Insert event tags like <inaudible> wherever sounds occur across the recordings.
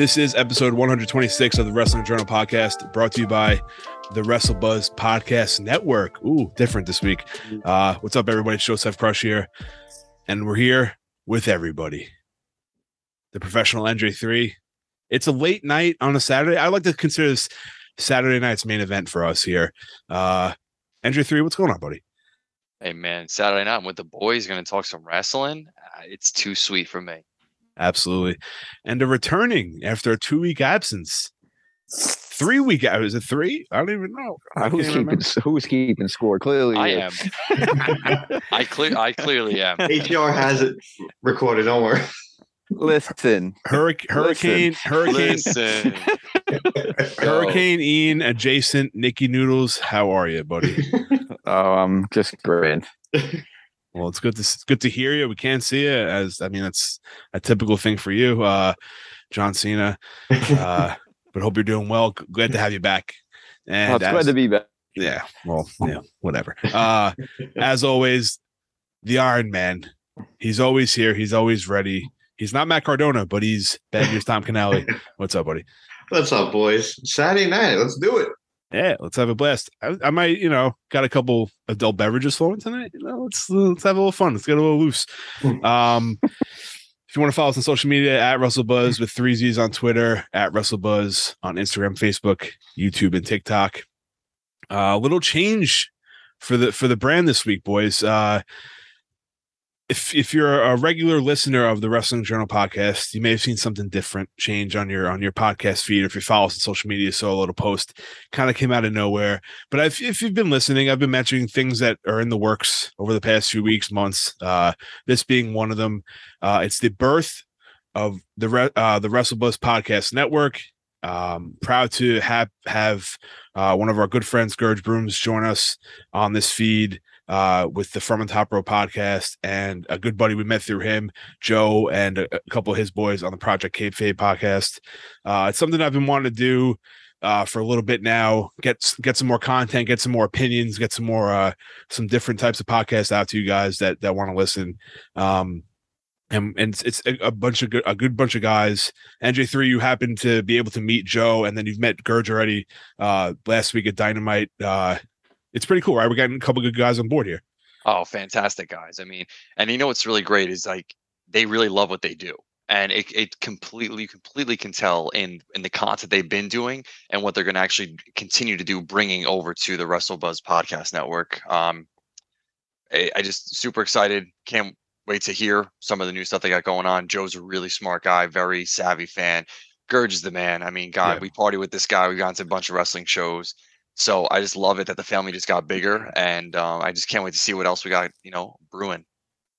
This is episode 126 of the Wrestling Journal podcast, brought to you by the Wrestle Buzz Podcast Network. Ooh, different this week. Uh, what's up, everybody? It's Joseph Crush here, and we're here with everybody. The professional NJ3. It's a late night on a Saturday. I like to consider this Saturday night's main event for us here. Uh, NJ3, what's going on, buddy? Hey man, Saturday night I'm with the boys. Going to talk some wrestling. Uh, it's too sweet for me. Absolutely. And a returning after a two week absence. Three week uh, was it three? I don't even know. I who's keeping remember. who's keeping score? Clearly, I am. <laughs> I clear I clearly am. HR has it recorded. Don't worry. Listen, Hurricane, Hurricane, Hurricane, Listen. <laughs> Hurricane Ian adjacent. Nikki Noodles, how are you, buddy? <laughs> oh, I'm just great. Well, it's good to it's good to hear you. We can't see you, as I mean, that's a typical thing for you, uh, John Cena. Uh, <laughs> but hope you're doing well. Glad to have you back. And well, it's glad to be back. Yeah. Well, <laughs> yeah, whatever. Uh, as always, the Iron Man. He's always here. He's always ready. He's not Matt Cardona, but he's bad news Tom Canale. <laughs> What's up, buddy? What's up, boys? Saturday night. Let's do it. Yeah, let's have a blast. I, I, might, you know, got a couple adult beverages flowing tonight. You know, let's let's have a little fun. Let's get a little loose. Hmm. Um, if you want to follow us on social media at WrestleBuzz with three Z's on Twitter, at WrestleBuzz on Instagram, Facebook, YouTube, and TikTok. Uh, a uh, little change for the for the brand this week, boys. Uh, if if you're a regular listener of the Wrestling Journal podcast, you may have seen something different change on your on your podcast feed. If you follow us on social media, so a little post kind of came out of nowhere. But if, if you've been listening, I've been mentioning things that are in the works over the past few weeks, months. Uh, this being one of them. Uh, it's the birth of the uh, the WrestleBuzz podcast network. Um, proud to have have uh, one of our good friends, Gurge Brooms, join us on this feed uh, with the From the Top Row podcast, and a good buddy we met through him, Joe, and a, a couple of his boys on the Project Kayfabe podcast. Uh, it's something I've been wanting to do uh, for a little bit now. Get get some more content, get some more opinions, get some more uh, some different types of podcasts out to you guys that that want to listen. Um, and, and it's, it's a, a, bunch of good, a good bunch of guys. NJ3, you happen to be able to meet Joe, and then you've met Gurge already uh, last week at Dynamite. Uh, it's pretty cool, right? We're getting a couple good guys on board here. Oh, fantastic guys! I mean, and you know what's really great is like they really love what they do, and it it completely completely can tell in in the content they've been doing and what they're going to actually continue to do, bringing over to the Wrestle Buzz Podcast Network. Um, I, I just super excited. Can't wait to hear some of the new stuff they got going on. Joe's a really smart guy, very savvy fan. Gurge is the man. I mean, God, yeah. we party with this guy. We've gone to a bunch of wrestling shows. So I just love it that the family just got bigger, and um, I just can't wait to see what else we got, you know, brewing.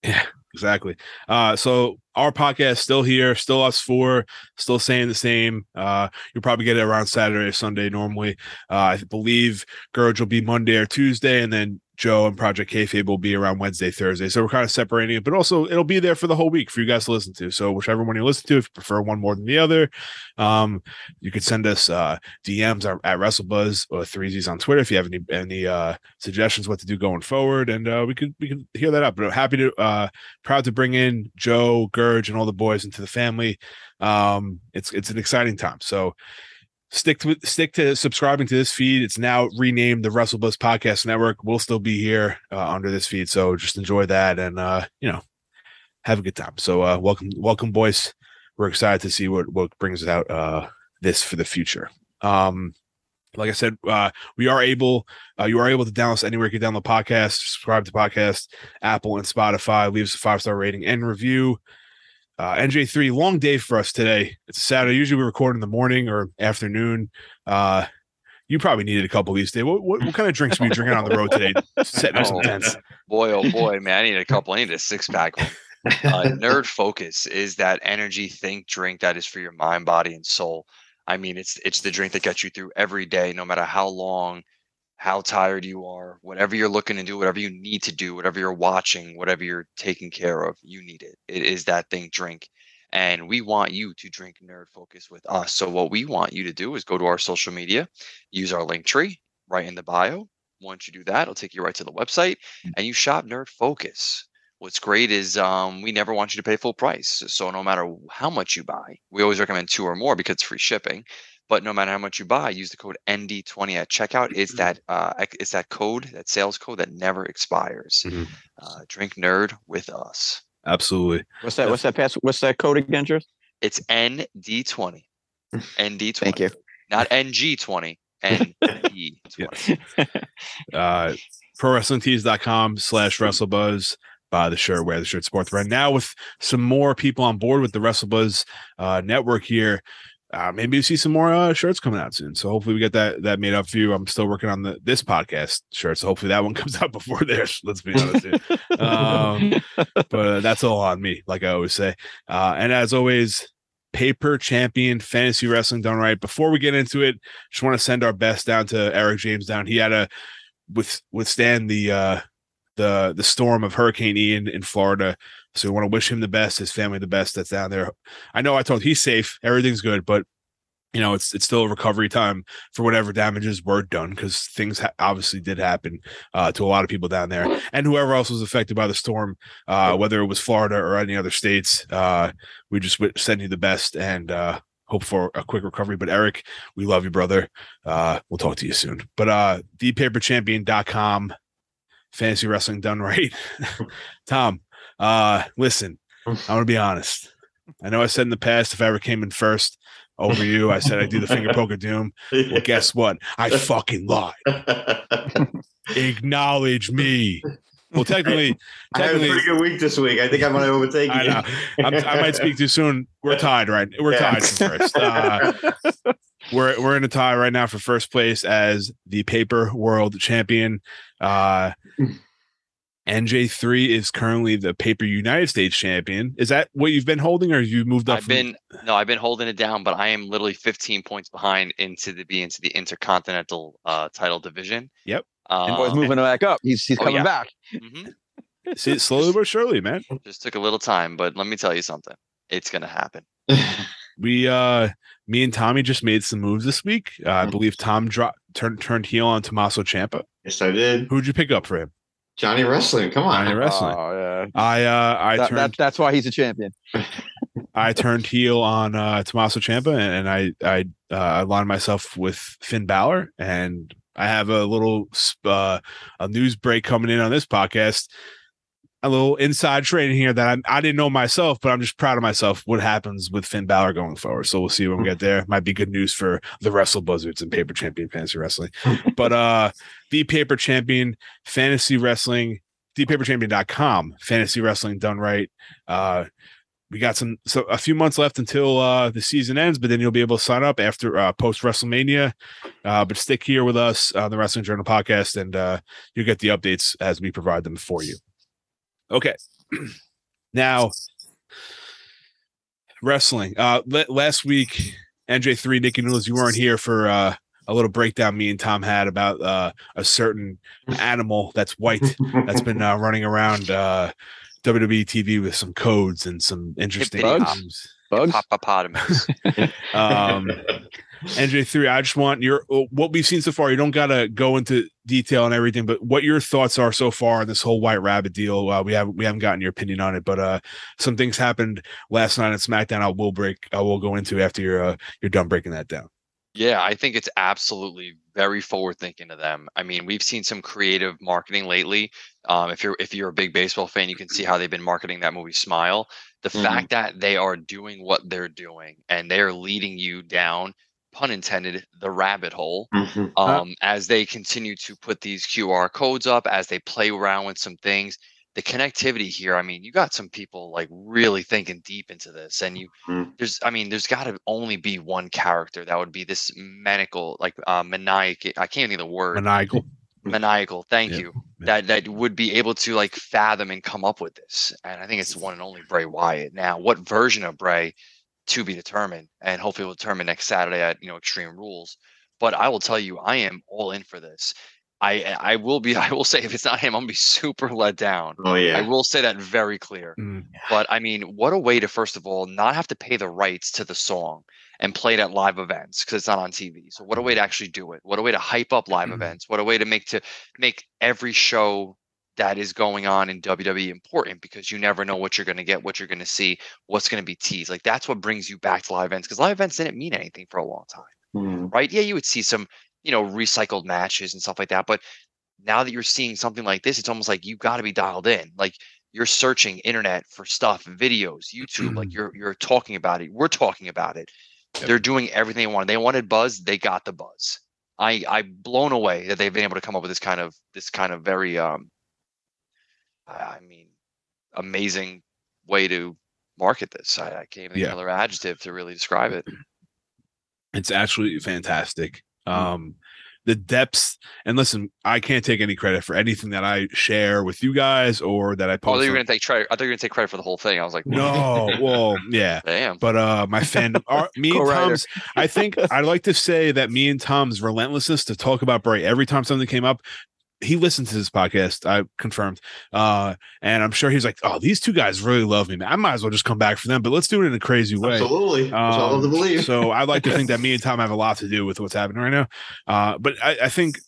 Yeah, exactly. Uh, so our podcast still here, still us four, still saying the same. Uh, you'll probably get it around Saturday or Sunday normally. Uh, I believe Gurge will be Monday or Tuesday, and then Joe and Project Kayfabe will be around Wednesday, Thursday. So we're kind of separating it, but also it'll be there for the whole week for you guys to listen to. So whichever one you listen to, if you prefer one more than the other, um, you could send us uh, DMs at, WrestleBuzz or Threesies on Twitter if you have any any uh, suggestions what to do going forward, and uh, we could we can hear that up. But I'm happy to uh, proud to bring in Joe, Gurge, and all the boys into the family. Um, it's it's an exciting time. So stick to stick to subscribing to this feed. It's now renamed the WrestleBuzz Podcast Network. We'll still be here uh, under this feed, so just enjoy that and uh, you know have a good time. So uh, welcome, welcome, boys. We're excited to see what what brings out uh, this for the future. Um, like I said, uh, we are able, uh, you are able to download anywhere you can download podcast, subscribe to podcast, Apple and Spotify, leave us a five star rating and review. Uh, NJ3, long day for us today. It's a Saturday. Usually we record in the morning or afternoon. Uh, you probably needed a couple of these days. What, what, what kind of drinks were you drinking on the road today? Setting up some tents. Boy, oh boy, man, I need a couple. I need a six pack. Uh, <laughs> Nerd Focus is that energy think drink that is for your mind, body, and soul. I mean, it's it's the drink that gets you through every day, no matter how long, how tired you are, whatever you're looking to do, whatever you need to do, whatever you're watching, whatever you're taking care of, you need it. It is that thing drink. And we want you to drink Nerd Focus with us. So what we want you to do is go to our social media, use our link tree right in the bio. Once you do that, it'll take you right to the website Mm. and you shop Nerd Focus. What's great is um, we never want you to pay full price. So no matter how much you buy, we always recommend two or more because it's free shipping. But no matter how much you buy, use the code ND20 at checkout. It's that uh, ec- it's that code, that sales code that never expires. Mhm. Uh, drink nerd with us. Absolutely. What's that? What's that pass? What's that code again, Drew? It's ND20. <laughs> ND20. Thank you. Not NG20. ND20. <laughs> Uh, ProWrestlingTees.com slash WrestleBuzz. Buy the shirt, wear the shirt, support the brand. Now with some more people on board with the WrestleBuzz uh, network here, uh, maybe you see some more uh, shirts coming out soon. So hopefully we get that that made up for you. I'm still working on the this podcast shirt, so hopefully that one <laughs> comes out before theirs. Let's be honest. Um, <laughs> but uh, that's all on me, like I always say. Uh, and as always, paper champion fantasy wrestling done right. Before we get into it, just want to send our best down to Eric James down. He had to with withstand the uh, the the storm of Hurricane Ian in Florida. So we want to wish him the best, his family the best that's down there. I know I told he's safe, everything's good, but you know it's it's still recovery time for whatever damages were done because things ha- obviously did happen uh, to a lot of people down there and whoever else was affected by the storm, uh, whether it was Florida or any other states. Uh, we just w- send you the best and uh, hope for a quick recovery. But Eric, we love you, brother. Uh, we'll talk to you soon. But uh, thepaperchampion.com, fantasy wrestling done <laughs> right. Tom, uh, listen, I'm gonna be honest. I know I said in the past if I ever came in first over you, I said I'd do the finger <laughs> poke of doom. Well, guess what? I <laughs> fucking lied. Acknowledge me. Well, technically, I had a technically, pretty good week this week. I think I might overtake you. I know. I'm, I might speak too soon. We're tied, right? We're Yeah. tied for first. Uh, <laughs> we're we're in a tie right now for first place as the paper world champion. Uh, NJ3 is currently the paper United States champion. Is that what you've been holding, or have you moved up? I've from- been no, I've been holding it down, but I am literally 15 points behind into the be into the intercontinental uh, title division. Yep. Um, Boy's moving back up. He's he's oh, coming yeah. back. mhm. <laughs> See, slowly but surely, man. <laughs> Just took a little time, but let me tell you something. It's gonna happen. <laughs> We, uh, me and Tommy just made some moves this week. Uh, I believe Tom dropped turned turned heel on Tommaso Ciampa. yes, I did. Who'd you pick up for him? Johnny Wrestling. Come on. Johnny Wrestling. Oh yeah. I uh I That, turned that, that's why he's a champion. <laughs> I turned heel on uh Tommaso Ciampa and, and I I uh, aligned myself with Finn Balor and I have a little uh, a news break coming in on this podcast. A little inside trading here that I, I didn't know myself, but I'm just proud of myself. What happens with Finn Balor going forward? So we'll see when we get there. Might be good news for the Wrestle Buzzards and Paper Champion Fantasy Wrestling. <laughs> but uh the Paper Champion Fantasy Wrestling, thepaperchampion.com, fantasy wrestling done right. Uh we got some so a few months left until uh the season ends but then you'll be able to sign up after uh post wrestlemania. Uh but stick here with us on the wrestling journal podcast and uh you'll get the updates as we provide them for you. Okay. <clears throat> Now wrestling. Uh la- last week nj3 nicky noodles you weren't here for uh a little breakdown me and tom had about uh a certain animal that's white that's been uh, running around uh WWE TV with some codes and some interesting Bugs? news. Bugs. Hippopotamus. <laughs> Um, NJ3, I just want your what we've seen so far. You don't gotta go into detail and everything, but what your thoughts are so far on this whole White Rabbit deal. Uh, we haven't we haven't gotten your opinion on it, but uh, some things happened last night at SmackDown. I will break. I will go into after you're uh, you're done breaking that down. Yeah, I think it's absolutely very forward thinking of them. I mean, we've seen some creative marketing lately. Um, if you're if you're a big baseball fan, you can see how they've been marketing that movie Smile. The Mhm. fact that they are doing what they're doing and they're leading you down, pun intended, the rabbit hole. Mhm. Um, as they continue to put these QR codes up, as they play around with some things, the connectivity here. I mean, you got some people like really thinking deep into this, and you Mhm. there's I mean, there's got to only be one character that would be this maniacal, like uh, maniac. I can't think of the word. Maniacal. maniacal. Thank Yeah. you. That that would be able to like fathom and come up with this. And I think it's the one and only Bray Wyatt. Now, what version of Bray to be determined, and hopefully we'll determine next Saturday at you know Extreme Rules. But I will tell you, I am all in for this. I I will be. <laughs> I will say if it's not him, I'm gonna be super let down. Oh yeah. I will say that very clear. Mm. But I mean, what a way to first of all not have to pay the rights to the song and play it at live events because it's not on TV. So what a way to actually do it. What a way to hype up live events. What a way to make to make every show that is going on in WWE important because you never know what you're going to get, what you're going to see, what's going to be teased. Like that's what brings you back to live events because live events didn't mean anything for a long time Mhm. right? Yeah, you would see some, you know, recycled matches and stuff like that. But now that you're seeing something like this, it's almost like you've got to be dialed in. Like you're searching internet for stuff, videos, YouTube. like you're you're talking about it. We're talking about it. Yep. They're doing everything they wanted. They wanted buzz. They got the buzz. I I'm blown away that they've been able to come up with this kind of this kind of very um. I mean, amazing way to market this. I, I can't even think Yeah. of another adjective to really describe it. It's absolutely fantastic. Um, the depths and listen, I can't take any credit for anything that I share with you guys or that I Oh, post. thought you were on- gonna take credit. I thought you were gonna take credit for the whole thing. I was like, no, well, yeah. <laughs> damn. But uh my fandom our, <laughs> me and Tom's I think I'd like to say that me and Tom's relentlessness to talk about Bray every time something came up, he listened to this podcast, I confirmed. Uh and I'm sure he's like, Oh, these two guys really love me, man. I might as well just come back for them, but let's do it in a crazy way. Absolutely. That's all I love to Um, believe. So I like to think that <laughs> me and Tom have a lot to do with what's happening right now. Uh, but I, I think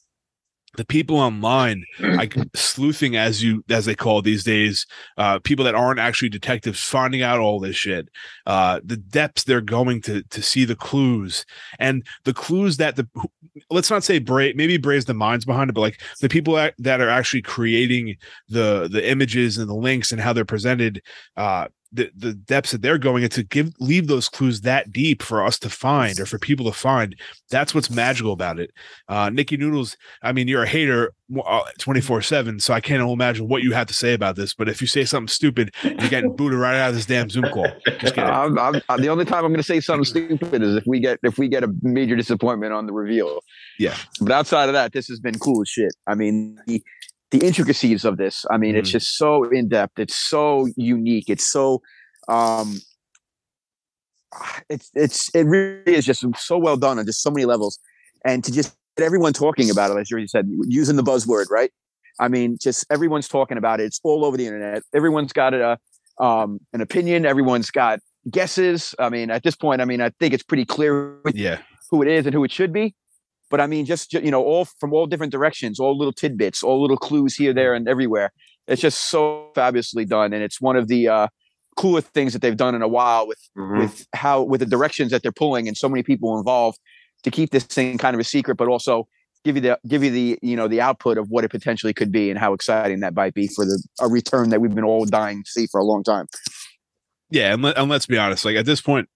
the people online, like sleuthing as you as they call these days, uh, people that aren't actually detectives finding out all this shit, uh, the depths they're going to to see the clues. And the clues that the let's not say Bray, maybe Bray's the minds behind it, but like the people that, that are actually creating the the images and the links and how they're presented, uh, the the depths that they're going into give leave those clues that deep for us to find or for people to find. That's what's magical about it. Uh, Nikki Noodles, I mean, you're a hater twenty four seven, so I can't imagine what you have to say about this. But if you say something stupid, you're getting <laughs> booted right out of this damn Zoom call. Just. I'm, I'm, I'm- the only time I'm going to say something stupid is if we get if we get a major disappointment on the reveal. Yeah. But outside of that, this has been cool as shit. I mean, the, the intricacies of this. I mean, it's Mhm. just so in depth. It's so unique. It's so um it's it's it really is just so well done on just so many levels. And to just get everyone talking about it, as you said, using the buzzword, right? I mean, just everyone's talking about it. It's all over the internet. Everyone's got a um, an opinion. Everyone's got guesses. I mean, at this point, I mean, I think it's pretty clear Yeah. who it is and who it should be. But I mean, just you know, all from all different directions, all little tidbits, all little clues here, there, and everywhere. It's just so fabulously done, and it's one of the uh, coolest things that they've done in a while with Mhm. with how with the directions that they're pulling and so many people involved to keep this thing kind of a secret, but also give you the give you the you know the output of what it potentially could be and how exciting that might be for the a return that we've been all dying to see for a long time. Yeah, and, let, and let's be honest. Like at this point,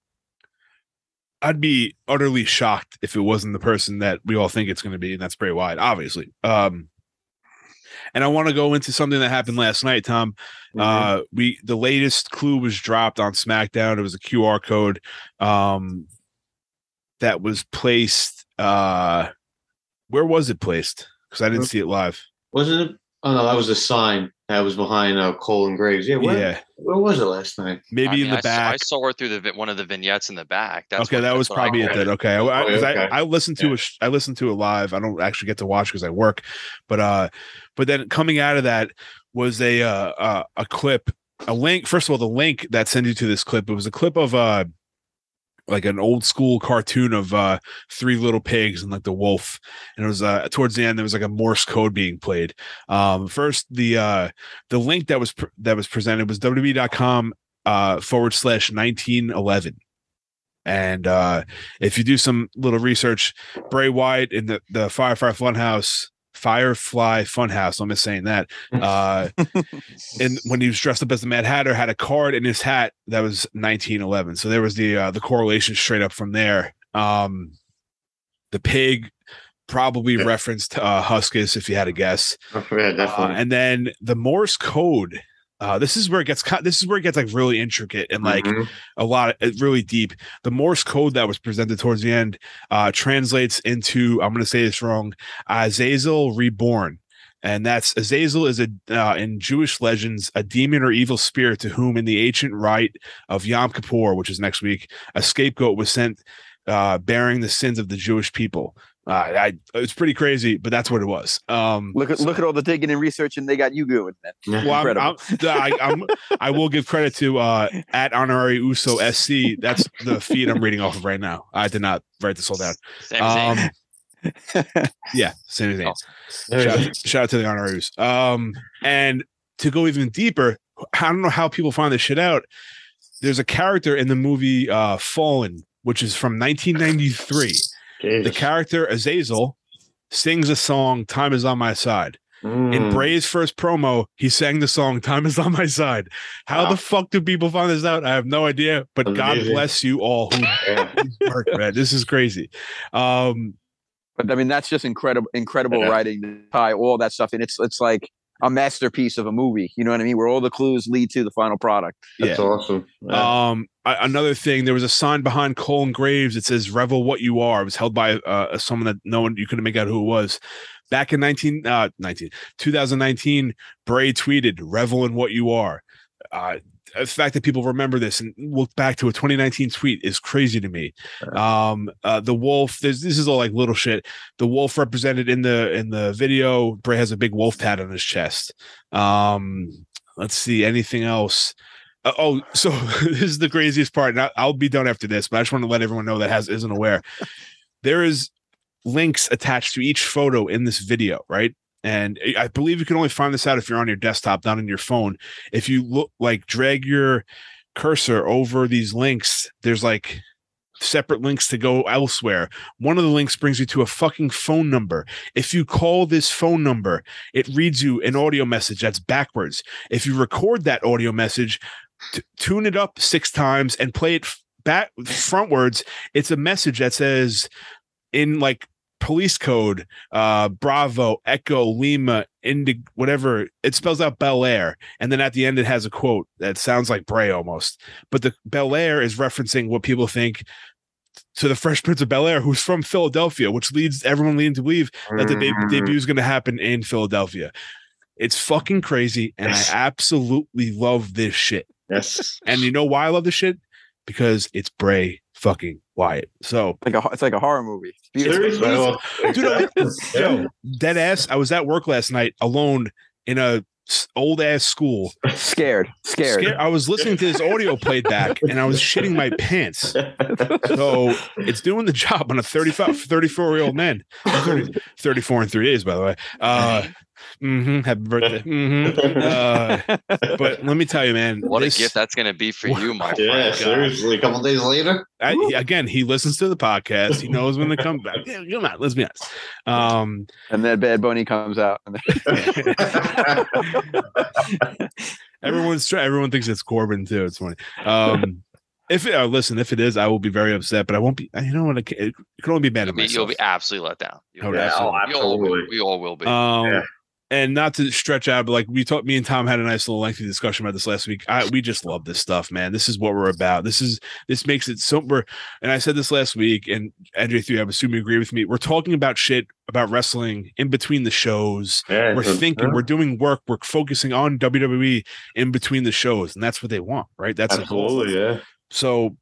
I'd be utterly shocked if it wasn't the person that we all think it's going to be, and that's Bray Wyatt, obviously. Um, and I want to go into something that happened last night, Tom. Mhm. Uh, we the latest clue was dropped on SmackDown. It was a QR code um, that was placed. Uh, where was it placed? Because I didn't see it live. Wasn't it? Oh no, that was a sign that was behind uh, Cole and Graves. Yeah, where, yeah, where was it last night? maybe I mean, in the I saw- back. I saw her through the one of the vignettes in the back. That's okay, what- that that's was probably it then. Okay, I, I, 'cause I- okay. I listened to Yeah. a sh- I listened to it live. I don't actually get to watch because I work, but uh, but then coming out of that was a uh, uh a clip, a link. First of all, the link that sent you to this clip. It was a clip of uh like an old school cartoon of uh three little pigs and like the wolf. And it was uh towards the end there was like a morse code being played. Um first the uh the link that was pr- that was presented was www.com uh forward slash 1911 and uh if you do some little research bray wyatt in the the firefly funhouse firefly funhouse i'm just saying that uh <laughs> and when he was dressed up as the mad hatter had a card in his hat that was 1911 so there was the uh the correlation straight up from there um the pig probably Yeah. referenced uh huskus if you had a guess forgot uh, definitely. and then the Morse code Uh, this is where it gets. This is where it gets like really intricate and like Mhm. a lot of really deep. The Morse code that was presented towards the end uh, translates into I'm going to say this wrong. Azazel reborn, and that's Azazel is a uh, in Jewish legends a demon or evil spirit to whom in the ancient rite of Yom Kippur, which is next week, a scapegoat was sent uh, bearing the sins of the Jewish people. Uh, I, it's pretty crazy, but that's what it was. Um, Look at look at all the digging and research, and they got you doing that. well, I'm, I'm, <laughs> I, I'm, I will give credit to uh, at honorary Uso SC. That's the feed I'm reading off of right now. I did not write this all down. Same, same. Um, <laughs> yeah, same thing. There Shout out, shout out to the honoraries. Um, and to go even deeper, I don't know how people find this shit out. There's a character in the movie uh, Fallen, which is from 1993. Go. The character Azazel sings a song, "Time Is on My Side." In Mm. Bray's first promo, he sang the song "Time Is on My Side." How Wow. the fuck do people find this out? I have no idea. But God bless you all <laughs> who work, man. This is crazy. Um, But I mean, that's just incredible, incredible Yeah. writing to tie all that stuff in. It's it's like a masterpiece of a movie. You know what I mean? Where all the clues lead to the final product. That's yeah. awesome. Yeah. Um, a- another thing, there was a sign behind Cole and Graves. It says "Revel what you are." It was held by uh, someone that no one you couldn't make out who it was. Back in 19, uh, 19 2019, Bray tweeted "Revel in what you are." Uh, the fact that people remember this and look back to a 2019 tweet is crazy to me. Um, uh, the wolf. This this is all like little shit. The wolf represented in the in the video. Bray has a big wolf tat on his chest. Um, let's see anything else. Uh, oh, <laughs> so this is the craziest part. And I, I'll be done after this, but I just want to let everyone know that has isn't aware. There is links attached to each photo in this video, right? And I- believe you can only find this out if you're on your desktop, not on your phone. If you look like drag your cursor over these links, there's like separate links to go elsewhere. One of the links brings you to a fucking phone number. If you call this phone number, it reads you an audio message that's backwards. If you record that audio message, t- tune it up six times and play it back frontwards, it's a message that says in like police code, uh, Bravo, Echo, Lima, Indig, whatever. It spells out Bel Air, and then at the end it has a quote that sounds like Bray almost. But the Bel Air is referencing what people think to the Fresh Prince of Bel Air, who's from Philadelphia, which leads everyone leading to believe that the de- Mhm. debut is going to happen in Philadelphia. It's fucking crazy, and Yes. I absolutely love this shit. Yes. And you know why I love this shit? Because it's Bray fucking Wyatt. So, Like a it's like a horror movie. It's. <laughs> Seriously? Well, Dude, I- <laughs> yo, dead ass. I was at work last night alone in a old ass school. Scared, scared. Scared- I was listening to this audio played back, <laughs> and I was shitting my pants. So it's doing the job on a 35, 34 year old man. 30 34 in three days, by the way. Uh, mhm, happy birthday. Mhm. Uh, but let me tell you, man. what this- a gift that's going to be for you, my yeah, friend. seriously. A couple days later. I, again, he listens to the podcast. He knows when to come back. <laughs> Yeah, come on, let's be honest. Um, and then Bad Bunny comes out. <laughs> Everyone's everyone thinks it's Corbin too. It's funny. Um, if it, uh, listen, if it is, I will be very upset. But I won't be. You know what? I can, it can only be mad You'll at be, you'll be absolutely let down. You'll Oh, be- yeah, oh, we all will. absolutely. We all will be. Um, Yeah. And not to stretch out, but like we talked, me and Tom had a nice little lengthy discussion about this last week. I, we just love this stuff, man. This is what we're about. This is this makes it so. We're and I said this last week, and Andre, three, I'm assuming you agree with me. We're talking about shit about wrestling in between the shows. Yeah, We're thinking, we're doing work, we're focusing on WWE in between the shows, and that's what they want, right? That's the goal. absolutely, yeah. So,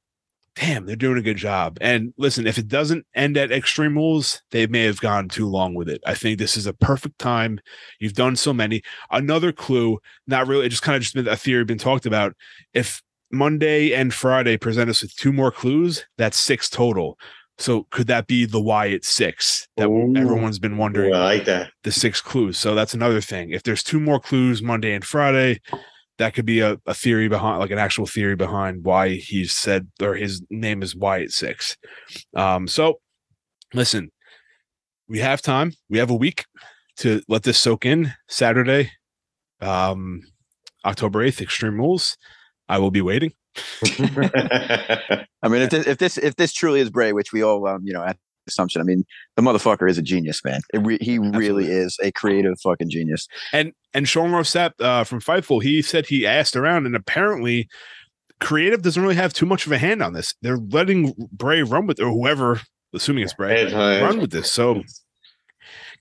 damn, they're doing a good job. And listen, if it doesn't end at Extreme Rules, they may have gone too long with it. I think this is a perfect time. You've done so many. Another clue, not really, it just kind of just been a theory been talked about. If Monday and Friday present us with two more clues, that's six total. So could that be the Wyatt six that Ooh. everyone's been wondering? I like that. the six clues. So that's another thing. If there's two more clues Monday and Friday, that could be a, a theory behind like an actual theory behind why he's said or his name is Wyatt Six. Um, so listen, we have time. We have a week to let this soak in. Saturday, um, October 8th, Extreme Rules. I will be waiting. <laughs> I mean, if this, if this if this truly is Bray, which we all um, you know assumption. I mean, the motherfucker is a genius, man. It re- he really is a creative fucking genius. And and Sean Ross Sapp uh, from Fightful, he said he asked around, and apparently, creative doesn't really have too much of a hand on this. They're letting Bray run with or whoever, assuming it's Bray, run with this. So,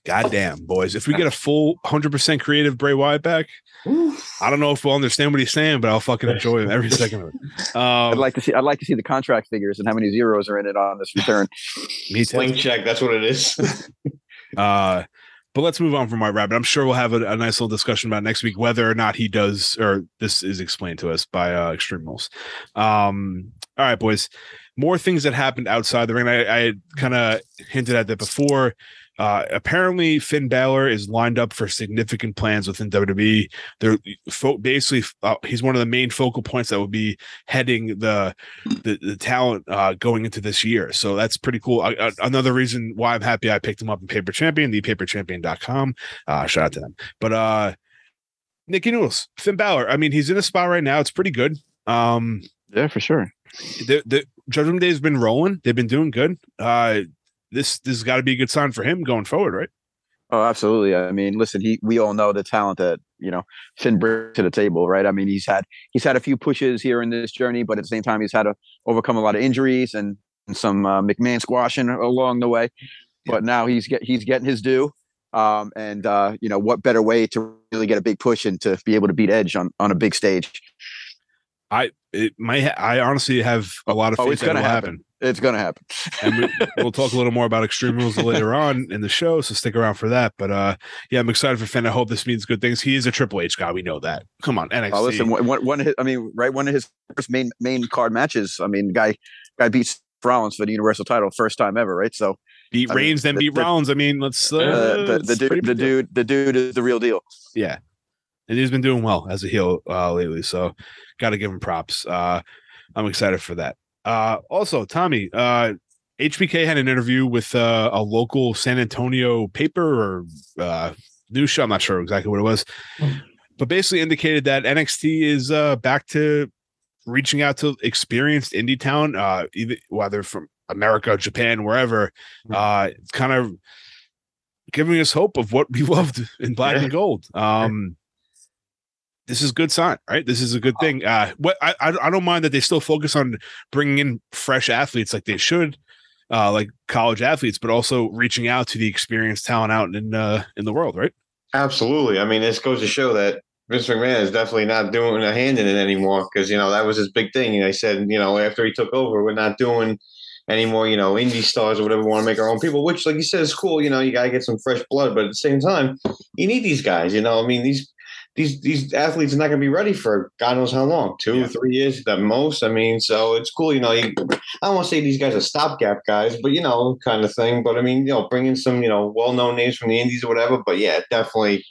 goddamn, boys, if we get a full hundred percent creative Bray Wyatt back, I don't know if we'll understand what he's saying, but I'll fucking enjoy him every second of it. <laughs> Um, I'd like to see. I'd like to see the contract figures and how many zeros are in it on this <laughs> return. me too. Sling check. That's what it is. <laughs> Uh, but let's move on from White Rabbit. I'm sure we'll have a, a nice little discussion about next week whether or not he does, or this is explained to us by uh, Extreme Rules. Um, all right, boys. More things that happened outside the ring. I, I kind of hinted at that before. Uh, apparently, Finn Balor is lined up for significant plans within WWE. They're fo- basically uh, he's one of the main focal points that will be heading the the, the talent uh, going into this year. So that's pretty cool. Uh, uh, another reason why I'm happy I picked him up in Paper Champion, thepaperchampion.com. Uh, shout out to them. But uh, Nikki Noodles, Finn Balor. I mean, he's in a spot right now. It's pretty good. Um, yeah, for sure. the the Judgment Day's been rolling. They've been doing good. Uh, this this has got to be a good sign for him going forward, right? Oh, absolutely. I mean, listen, he we all know the talent that you know Finn brings to the table, right? I mean, he's had he's had a few pushes here in this journey, but at the same time, he's had to overcome a lot of injuries and, and some uh, McMahon squashing along the way. But now he's get he's getting his due. Um, and uh, you know what better way to really get a big push and to be able to beat Edge on on a big stage? I it might. Ha- I honestly have a lot of Oh, faith it's that gonna happen. happen. It's gonna happen. and we, we'll talk a little more about Extreme Rules later on in the show, so stick around for that. But uh, yeah, I'm excited for Finn. I hope this means good things. He is a Triple H guy. We know that. Come on, NXT. Oh, listen, one, one- his, I mean, right, one of his first main main card matches. I mean, guy guy beats Rollins for the Universal title, first time ever, right? So beat I mean, Reigns, then the- beat the- Rollins. I mean, let's. Uh, uh, the, the dude, the dude, the dude is the real deal. Yeah. And he's been doing well as a heel uh, lately. So got to give him props. Uh, I'm excited for that. Uh, also, Tommy, uh, HBK had an interview with uh, a local San Antonio paper or uh, news show. I'm not sure exactly what it was, but basically indicated that NXT is uh, back to reaching out to experienced indie town, uh, either whether from America, Japan, wherever, uh, kind of giving us hope of what we <laughs> loved in black and gold. Um, this is a good sign, right? This is a good thing. Uh, what I, I don't mind that they still focus on bringing in fresh athletes like they should, uh, like college athletes, but also reaching out to the experienced talent out in uh, in the world, right? Absolutely. I mean, this goes to show that Vince McMahon is definitely not doing a hand in it anymore because you know that was his big thing. And I said, you know, after he took over, we're not doing any more, you know, indie stars or whatever. We want to make our own people, which, like you said, is cool. You know, you gotta get some fresh blood, but at the same time, you need these guys. You know, I mean, these these these athletes are not going to be ready for God knows how long, two, Yeah. three years at the most. I mean, so it's cool. You know, you, I don't want to say these guys are stopgap guys, but you know, kind of thing. But I mean, you know, bringing some you know well known names from the Indies or whatever. But yeah, it definitely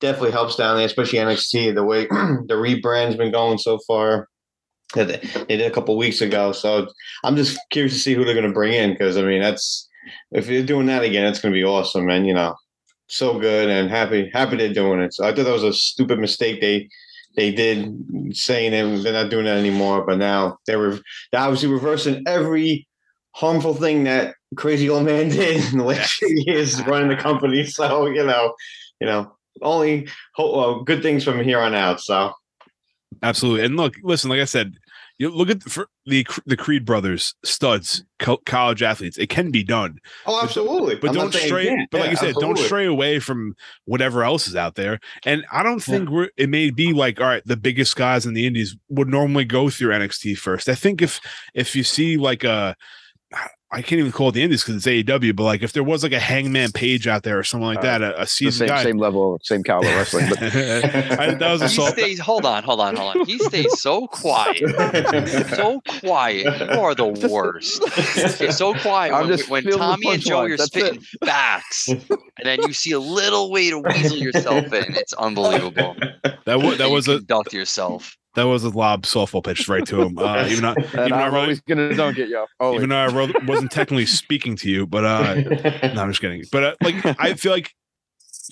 definitely helps down there, especially NXT. The way <clears throat> the rebrand's been going so far. They they did a couple weeks ago, so I'm just curious to see who they're going to bring in because I mean that's if you're doing that again, it's going to be awesome, and you know so good and happy happy they're doing it. So I thought that was a stupid mistake they they did saying that they're not doing that anymore. But now they were they're obviously reversing every harmful thing that crazy old man <laughs> did in the last few years running the company. So you know, you know, only ho- good things from here on out. So Absolutely. And look, listen, like I said, you look at for the the Creed brothers, studs, co- college athletes. It can be done. oh, absolutely. but I'm don't stray. it can't. But like you said, don't stray away from whatever else is out there. And I don't think we're. It may be like, all right, the biggest guys in the Indies would normally go through NXT first. I think if if you see like a. I can't even call it the Indies because it's AEW, but like if there was like a Hangman Page out there or something like Uh, that, a, a The seasoned same guy. same level, same caliber wrestling. But <laughs> I, that was a He soft. stays. Hold on, hold on, hold on. He stays so quiet, so quiet. You are the <laughs> worst. It's so quiet I'm when, just when Tommy and Joey punchlines, are that's it. facts, and then you see a little way to weasel yourself in. It's unbelievable. That was that was a conduct yourself. That was a lob softball pitch right to him. Uh, even though, <laughs> even though I'm always gonna dunk it, yo. Always. even though I wasn't technically <laughs> speaking to you, but uh, <laughs> no, I'm just kidding. But uh, like, I feel like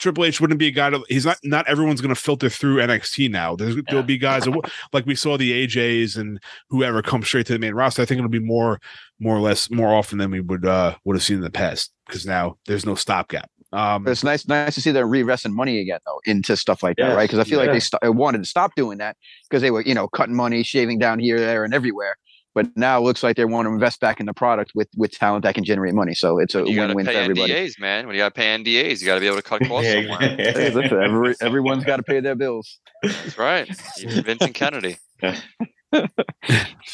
Triple H wouldn't be a guy to. He's not. Not everyone's going to filter through NXT now. There's, There'll be guys that, like we saw the AJ's and whoever come straight to the main roster. I think it'll be more, more or less, more often than we would uh would have seen in the past because now there's no stopgap. Um, But it's nice, nice to see them reinvesting money again though into stuff like that, right? Because I feel like they st- wanted to stop doing that because they were, you know, cutting money, shaving down here, there, and everywhere. But now it looks like they want to invest back in the product with with talent that can generate money. So it's a You got to win-win for everybody. NDAs, man. When you got to pay NDAs, you got to be able to cut <laughs> costs somewhere. Hey, listen, every, <laughs> everyone's got to pay their bills. That's right. Even Vincent Kennedy. <laughs> <laughs>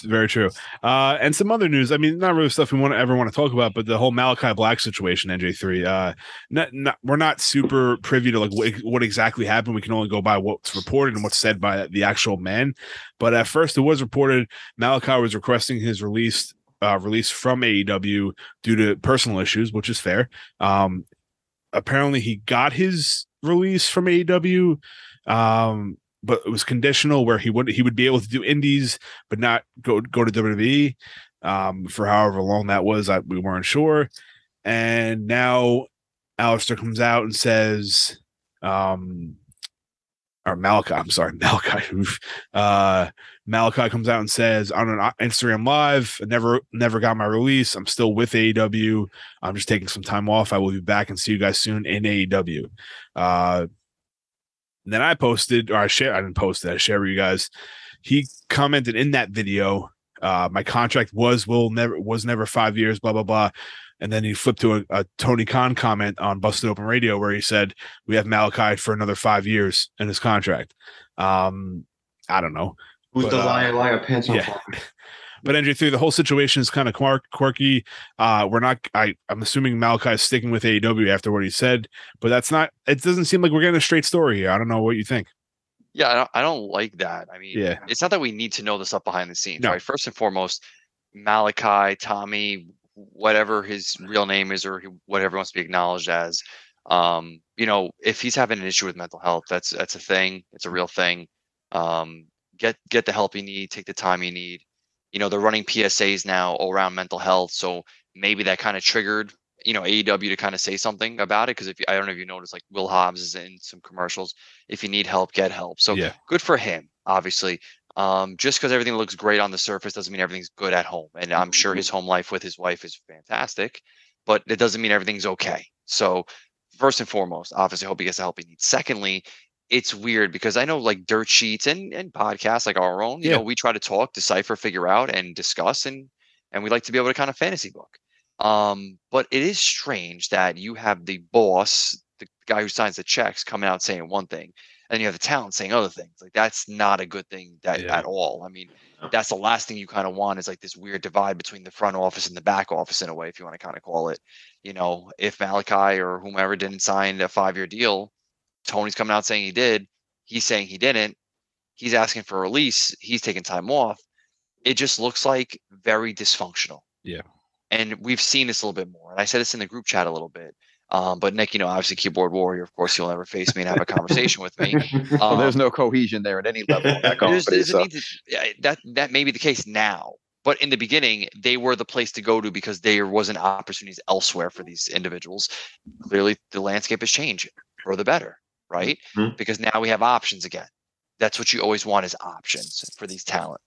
Very true. Uh, and some other news. I mean, not really stuff we want to ever want to talk about, but the whole Malakai Black situation, NJ3. Uh, not, not, we're not super privy to like what, what exactly happened. We can only go by what's reported and what's said by the actual man. But at first, it was reported Malakai was requesting his release. Uh, release from AEW due to personal issues, which is fair. Um, apparently, he got his release from AEW, um, but it was conditional where he would he would be able to do indies but not go go to WWE um, for however long that was. I, we weren't sure. And now Aleister comes out and says, um, or Malakai, I'm sorry, <laughs> Malakai. uh, Malakai comes out and says on an Instagram live, I never never got my release. I'm still with AEW. I'm just taking some time off. I will be back and see you guys soon in AEW. Uh, and then I posted, or I shared, I didn't post it, I shared with you guys. He commented in that video, uh, my contract was will never was never five years, blah blah blah. And then he flipped to a, a Tony Khan comment on Busted Open Radio where he said, We have Malakai for another five years in his contract. Um, I don't know. Who's But, the uh, liar, liar, pants on yeah. fire? <laughs> But NJ3, the whole situation is kind of quirk, quirky. Uh, we're not. I, I'm assuming Malakai is sticking with AEW after what he said, but that's not. It doesn't seem like we're getting a straight story here. I don't know what you think. Yeah, I don't, I don't like that. I mean, Yeah. it's not that we need to know the stuff behind the scenes, No. right? First and foremost, Malakai, Tommy, whatever his real name is or whatever wants to be acknowledged as, um, you know, if he's having an issue with mental health, that's that's a thing. It's a real thing. Um, get get the help you need. Take the time you need. You know, they're running PSAs now around mental health, so maybe that kind of triggered you know AEW to kind of say something about it because if you, I don't know if you noticed, like Will Hobbs is in some commercials. If you need help, get help. So Yeah. good for him, obviously. Um, just because everything looks great on the surface doesn't mean everything's good at home. And I'm sure his home life with his wife is fantastic, but it doesn't mean everything's okay. So first and foremost, obviously, I hope he gets the help he needs. Secondly, it's weird because I know like dirt sheets and, and podcasts like our own, you Yeah. know, we try to talk, decipher, figure out, and discuss, and and we like to be able to kind of fantasy book. Um, but it is strange that you have the boss, the guy who signs the checks, coming out saying one thing, and you have the talent saying other things. Like that's not a good thing that Yeah. at all. I mean, that's the last thing you kind of want is like this weird divide between the front office and the back office in a way, if you want to kind of call it. You know, if Malakai or whomever didn't sign a five year deal, Tony's coming out saying he did. He's saying he didn't. He's asking for a release. He's taking time off. It just looks like very dysfunctional. Yeah. And we've seen this a little bit more. And I said this in the group chat a little bit. Um, but Nick, you know, obviously keyboard warrior, of course, you'll never face me and have a conversation with me. <laughs> Well, there's Um, no cohesion there at any level that there's, there's So. to, that that may be the case now, but in the beginning, they were the place to go to because there wasn't opportunities elsewhere for these individuals. Clearly, the landscape has changed for the better, right? Mhm. Because now we have options again. That's what you always want is options for these talent.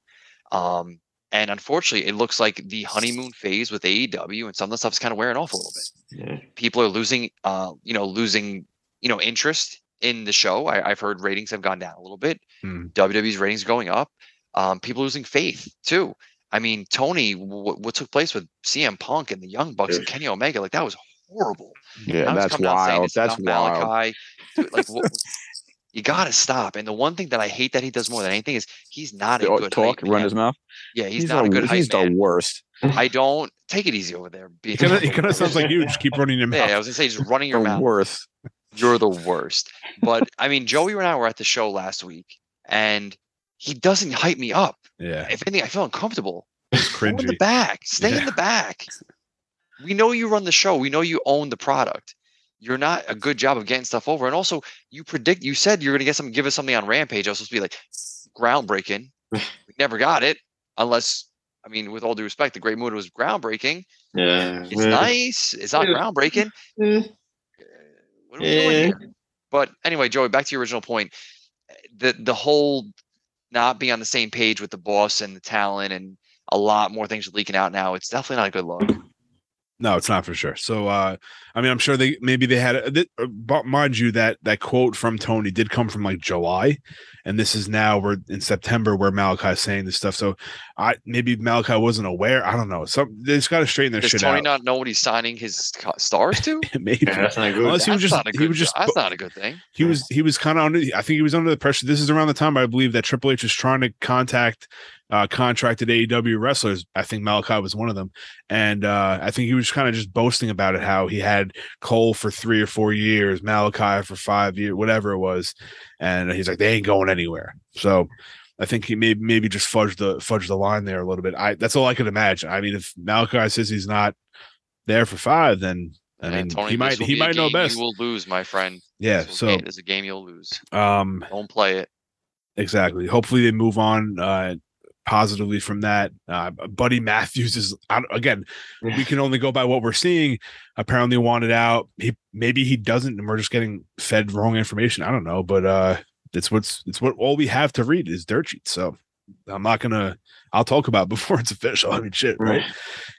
Um, and unfortunately, it looks like the honeymoon phase with AEW and some of the stuff is kind of wearing off a little bit Yeah. people are losing uh you know losing you know interest in the show I, i've heard ratings have gone down a little bit Hmm. wwe's ratings are going up um people losing faith too i mean tony w- what took place with cm punk and the young bucks and kenny omega like that was horrible Yeah, Now that's coming out saying wild. That's about wild. Malakai. Dude, like what, <laughs> you gotta stop and the one thing that i hate that he does more than anything is he's not a good Talk, hype run man. his mouth. yeah he's, He's, not the, a good hype he's the man. worst. i don't take it easy over there <laughs> It kind of it kind of sounds like you. Just keep running your mouth. <laughs> yeah i was gonna say just running The your mouth worst. you're the worst. But I mean, Joey and I were at the show last week, and he doesn't hype me up. Yeah, If anything, I feel uncomfortable. it's Go in the back. Stay in the back. We know you run the show. We know you own the product. You're not a good job of getting stuff over. And also, you predict. You said you're going to get some, give us something on Rampage. I was supposed to be like groundbreaking. we never got it, unless. I mean, with all due respect, the Great Mood was groundbreaking. Yeah. It's nice. It's not Yeah. groundbreaking. Eh, <laughs> What are we doing here? But anyway, Joey, back to your original point. The the whole not being on the same page with the boss and the talent and a lot more things leaking out now. It's definitely not a good look. No, it's not for sure. So, uh, I mean, I'm sure they maybe they had, a, uh, but mind you, that that quote from Tony did come from like July, and this is now we're in September where Malakai's saying this stuff. So, I maybe Malakai wasn't aware. I don't know. Some they just got to straighten their shit out. Does shit Tony out. not know what he's signing his stars to? <laughs> maybe Yeah, that's not good. Unless he was just a he good. was just that's not a good thing. he was he was kind of under i think he was under the pressure this is around the time i believe that triple h was trying to contact uh contracted aew wrestlers i think malakai was one of them and uh i think he was kind of just boasting about it how he had cole for three or four years malakai for five years whatever it was and he's like they ain't going anywhere so I think he maybe maybe just fudged the fudged the line there a little bit. I that's all I could imagine. I mean, if Malakai says he's not there for five, then I mean Tony, he might he might know best. You will lose, my friend. Yeah, This so game- this is a game you'll lose. um Don't play it. Exactly. Hopefully they move on uh, positively from that. Uh, Buddy Matthews is again. We can only go by what we're seeing. Apparently wanted out. He maybe he doesn't, and we're just getting fed wrong information. I don't know, but uh, it's what's it's what all we have to read is dirt sheets. So I'm not gonna. I'll talk about it <laughs> before it's official. I mean, shit, right?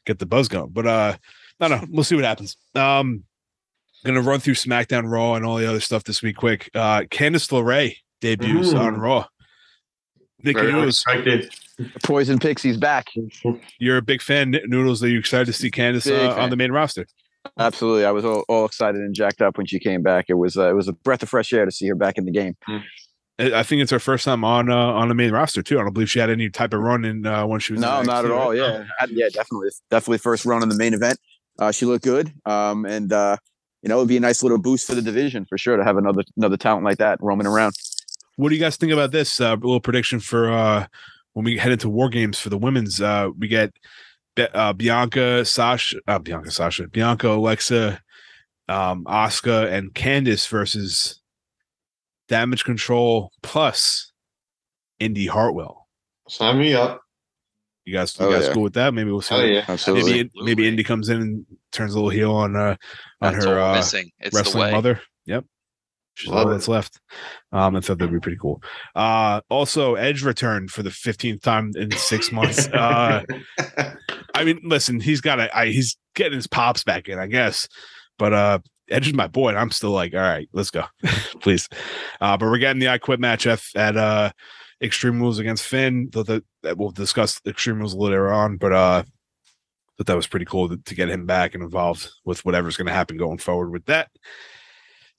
Get the buzz going. But uh, no, no. We'll see what happens. Um, gonna run through SmackDown, Raw, and all the other stuff this week. Quick. Uh, Candice LeRae debuts Mm. on Raw. Nick Very Noodles, unexpected. Poison Pixie's back. you're a big fan. Noodles, are you excited to see Candice Big uh, on the main roster? Absolutely, I was all, all excited and jacked up when she came back. It was uh, it was a breath of fresh air to see her back in the game. I I think it's her first time on uh, on the main roster too. I don't believe she had any type of run in uh, when she was. in No, not at all. right? Yeah, Uh, yeah, definitely, definitely first run in the main event. Uh, she looked good, um, and uh, you know it'd be a nice little boost for the division for sure to have another another talent like that roaming around. What do you guys think about this? Uh, little prediction for uh, when we head into War Games for the women's. Uh, we get uh, Bianca, Sasha, uh, Bianca, Sasha, Bianca, Alexa, um, Asuka, and Candice versus Damage Control plus Indi Hartwell. Sign me up. You guys, you Oh, guys yeah. cool with that? Maybe we'll see. Oh yeah. Absolutely. maybe maybe Indi comes in and turns a little heel on uh on That's her uh, missing. It's the wrestling way. mother. Yep. She's all that's left. Um, I thought that'd be pretty cool. Uh, also, Edge returned for the fifteenth time in six <laughs> months. Uh, I mean, listen, he's got a, I, he's getting his pops back in, I guess. But uh, Edge is my boy, and I'm still like, all right, let's go, <laughs> please. Uh, but we're getting the I Quit match at, at uh, Extreme Rules against Finn. That, we'll discuss Extreme Rules a little later on, but uh, but that was pretty cool to, to get him back and involved with whatever's going to happen going forward with that.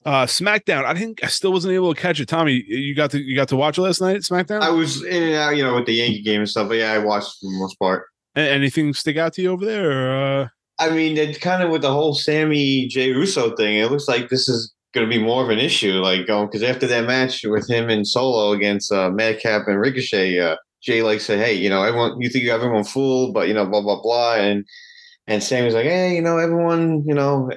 Uh, SmackDown. I think I still wasn't able to catch it. Tommy, you got to you got to watch it last night. at SmackDown. I was in and out, you know, with the Yankee game and stuff. But yeah, I watched for the most part. A- Anything stick out to you over there? Or, uh, I mean, it's kind of with the whole Sami Jey Uso thing. It looks like this is going to be more of an issue. Like, going because after that match with him and Solo against uh, Madcap and Ricochet, uh, Jey like said, "Hey, you know, everyone, you think you have everyone fooled, but you know, blah blah blah." And and Sami's like, "Hey, you know, everyone, you know."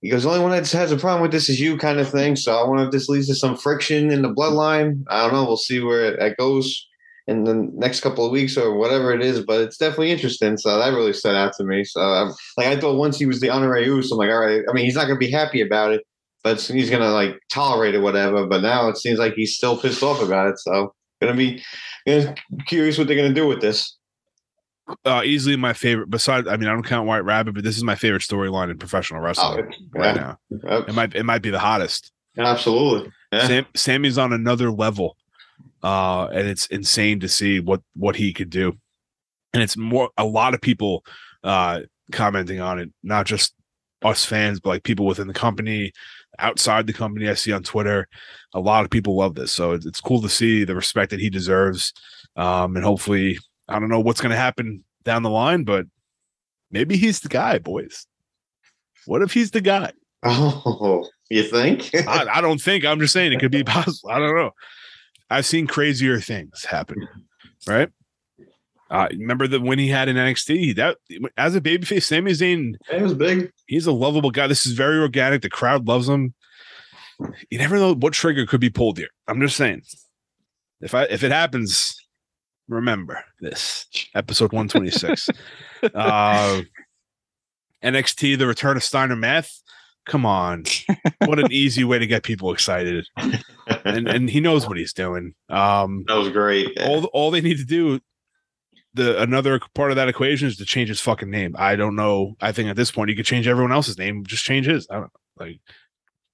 He goes, the only one that has a problem with this is you, kind of thing. So I wonder if this leads to some friction in the bloodline. I don't know. We'll see where it, goes in the next couple of weeks or whatever it is. But it's definitely interesting. So that really stood out to me. So I'm, like I thought once he was the honorary Uso, I'm like, all right. I mean, he's not going to be happy about it, but he's going to like tolerate it, whatever. But now it seems like he's still pissed off about it. So going to be know, curious what they're going to do with this. Uh, easily my favorite. Besides, I mean, I don't count White Rabbit, but this is my favorite storyline in professional Oh, wrestling yeah, right now. Yep. It might it might be the hottest. absolutely. Yeah. Sam, Sami's on another level, uh, and it's insane to see what what he could do. And it's more a lot of people uh, commenting on it, not just us fans, but like people within the company, outside the company. I see on Twitter, a lot of people love this, so it's, it's cool to see the respect that he deserves. Um, and hopefully, I don't know what's going to happen down the line, but maybe he's the guy, boys. What if he's the guy? Oh, you think? I, I don't think. I'm just saying it could be <laughs> possible. I don't know. I've seen crazier things happen, right? Uh, remember the when he had in NXT that as a babyface, Sami Zayn, it was big. he's a lovable guy. This is very organic. The crowd loves him. You never know what trigger could be pulled here. I'm just saying. If I if it happens, remember this <laughs> episode 126. uh, NXT, the return of Steiner Math. Come on, what an easy way to get people excited, and and he knows what he's doing. Um, that was great. all all they need to do the another part of that equation is to change his fucking name. I don't know. I think at this point you could change everyone else's name. Just change his. I don't like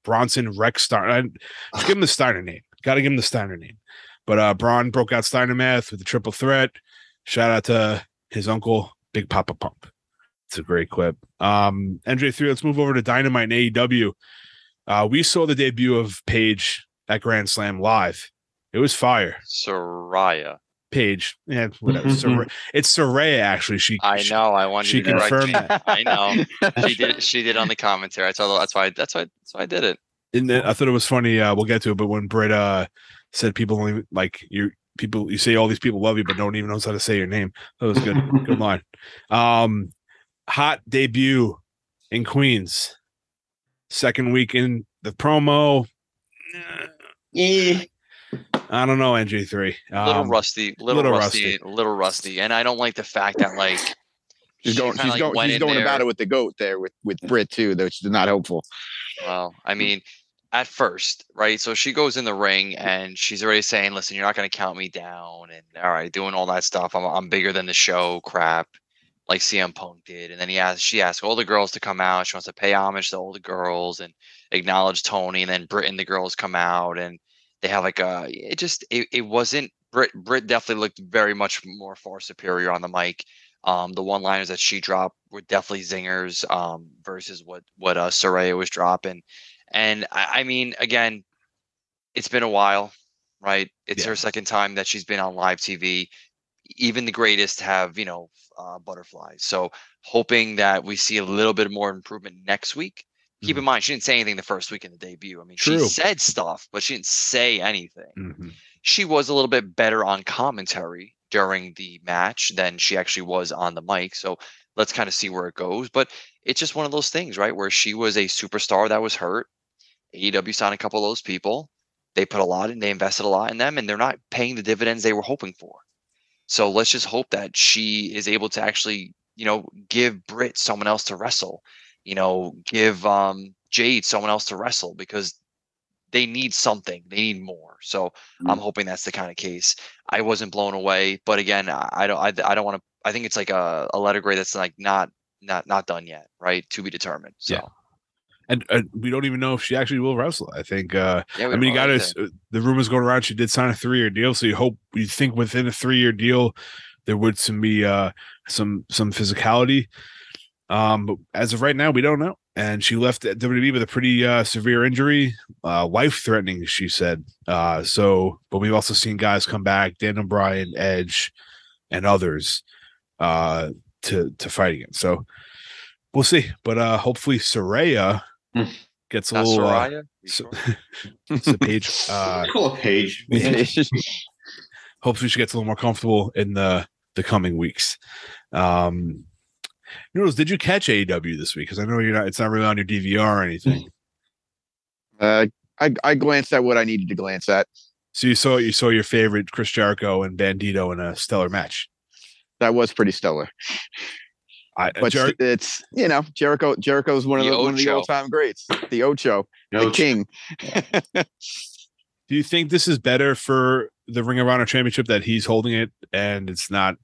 Bronson Rechsteiner. Just give him the Steiner name. Got to give him the Steiner name. But uh Bron broke out Steiner math with the triple threat. Shout out to his uncle, Big Papa Pump. It's a great clip. Um, NJ3, let's move over to Dynamite and AEW. Uh, we saw the debut of Paige at Grand Slam live. It was fire. Saraya. Paige. Yeah, whatever. Sor- it's Saraya actually. She I she- know. I wanted she to correct confirmed that. I know. <laughs> She did. She did on the commentary. I saw. That's why. That's why. That's why I did it. and then I thought it was funny. Uh, we'll get to it, but when Britt uh, said people only like you people, you say all these people love you, but no one even knows how to say your name. That was good. <laughs> good line. Um, hot debut in Queens. Second week in the promo. Yeah. I don't know, NJ3. little Um, rusty. Little, little rusty, Little rusty. And I don't like the fact that like She's she going. kinda, She's like, going. went She's going there- about it with the goat there with with Britt too, which is not hopeful. Well, I mean, at first, right? So she goes in the ring and she's already saying, "Listen, you're not going to count me down," and all right, doing all that stuff. I'm I'm bigger than the show, crap, like CM Punk did. And then he asked, she asked all the girls to come out. She wants to pay homage to all the girls and acknowledge Tony. And then Britt and the girls come out and they have like a. It just it, it wasn't. Britt Britt definitely looked very much more far superior on the mic. Um, the one liners that she dropped were definitely zingers um, versus what what uh, Saraya was dropping. And I, I mean, again, it's been a while, right? It's Yeah. her second time that she's been on live TV. Even the greatest have, you know, uh, butterflies. So hoping that we see a little bit more improvement next week. Keep in mind, she didn't say anything the first week in the debut. I mean, True. she said stuff, but she didn't say anything mhm. she was a little bit better on commentary during the match than she actually was on the mic. So let's kind of see where it goes. But it's just one of those things, right? Where she was a superstar that was hurt. AEW signed a couple of those people. They put a lot in, they invested a lot in them, and they're not paying the dividends they were hoping for. So let's just hope that she is able to actually, you know, give Britt someone else to wrestle, you know, give um Jade someone else to wrestle because they need something. They need more. So I'm hoping that's the kind of case. I wasn't blown away, but again, I, I don't. I, I don't want to. I think it's like a, a letter grade that's like not not not done yet, right? To be determined. So Yeah. And uh, we don't even know if she actually will wrestle. I think. uh yeah, I mean, you got to. The rumors going around. She did sign a three-year deal, so you hope you think within a three-year deal there would some be uh some some physicality. Um, but as of right now, we don't know. And she left WWE with a pretty uh, severe injury, uh, life-threatening. She said. Uh, so, but we've also seen guys come back: Daniel Bryan, Edge, and others uh, to to fight again. So we'll see. But uh, hopefully, Saraya. <laughs> gets a Not little. Uh, Saraya. You so- sure? it's a Paige. Uh, Cool Paige. hopefully she gets a little more comfortable in the the coming weeks. Um Noodles, did you catch AEW this week? Because I know you're not it's not really on your DVR or anything. Uh, I I glanced at what I needed to glance at. So you saw you saw your favorite Chris Jericho and Bandido in a stellar match. That was pretty stellar. I But Jer- it's you know Jericho. Jericho is one of The the, one of the Ocho. all time greats. The Ocho, No, the King. <laughs> do you think this is better for the Ring of Honor Championship that he's holding it and it's not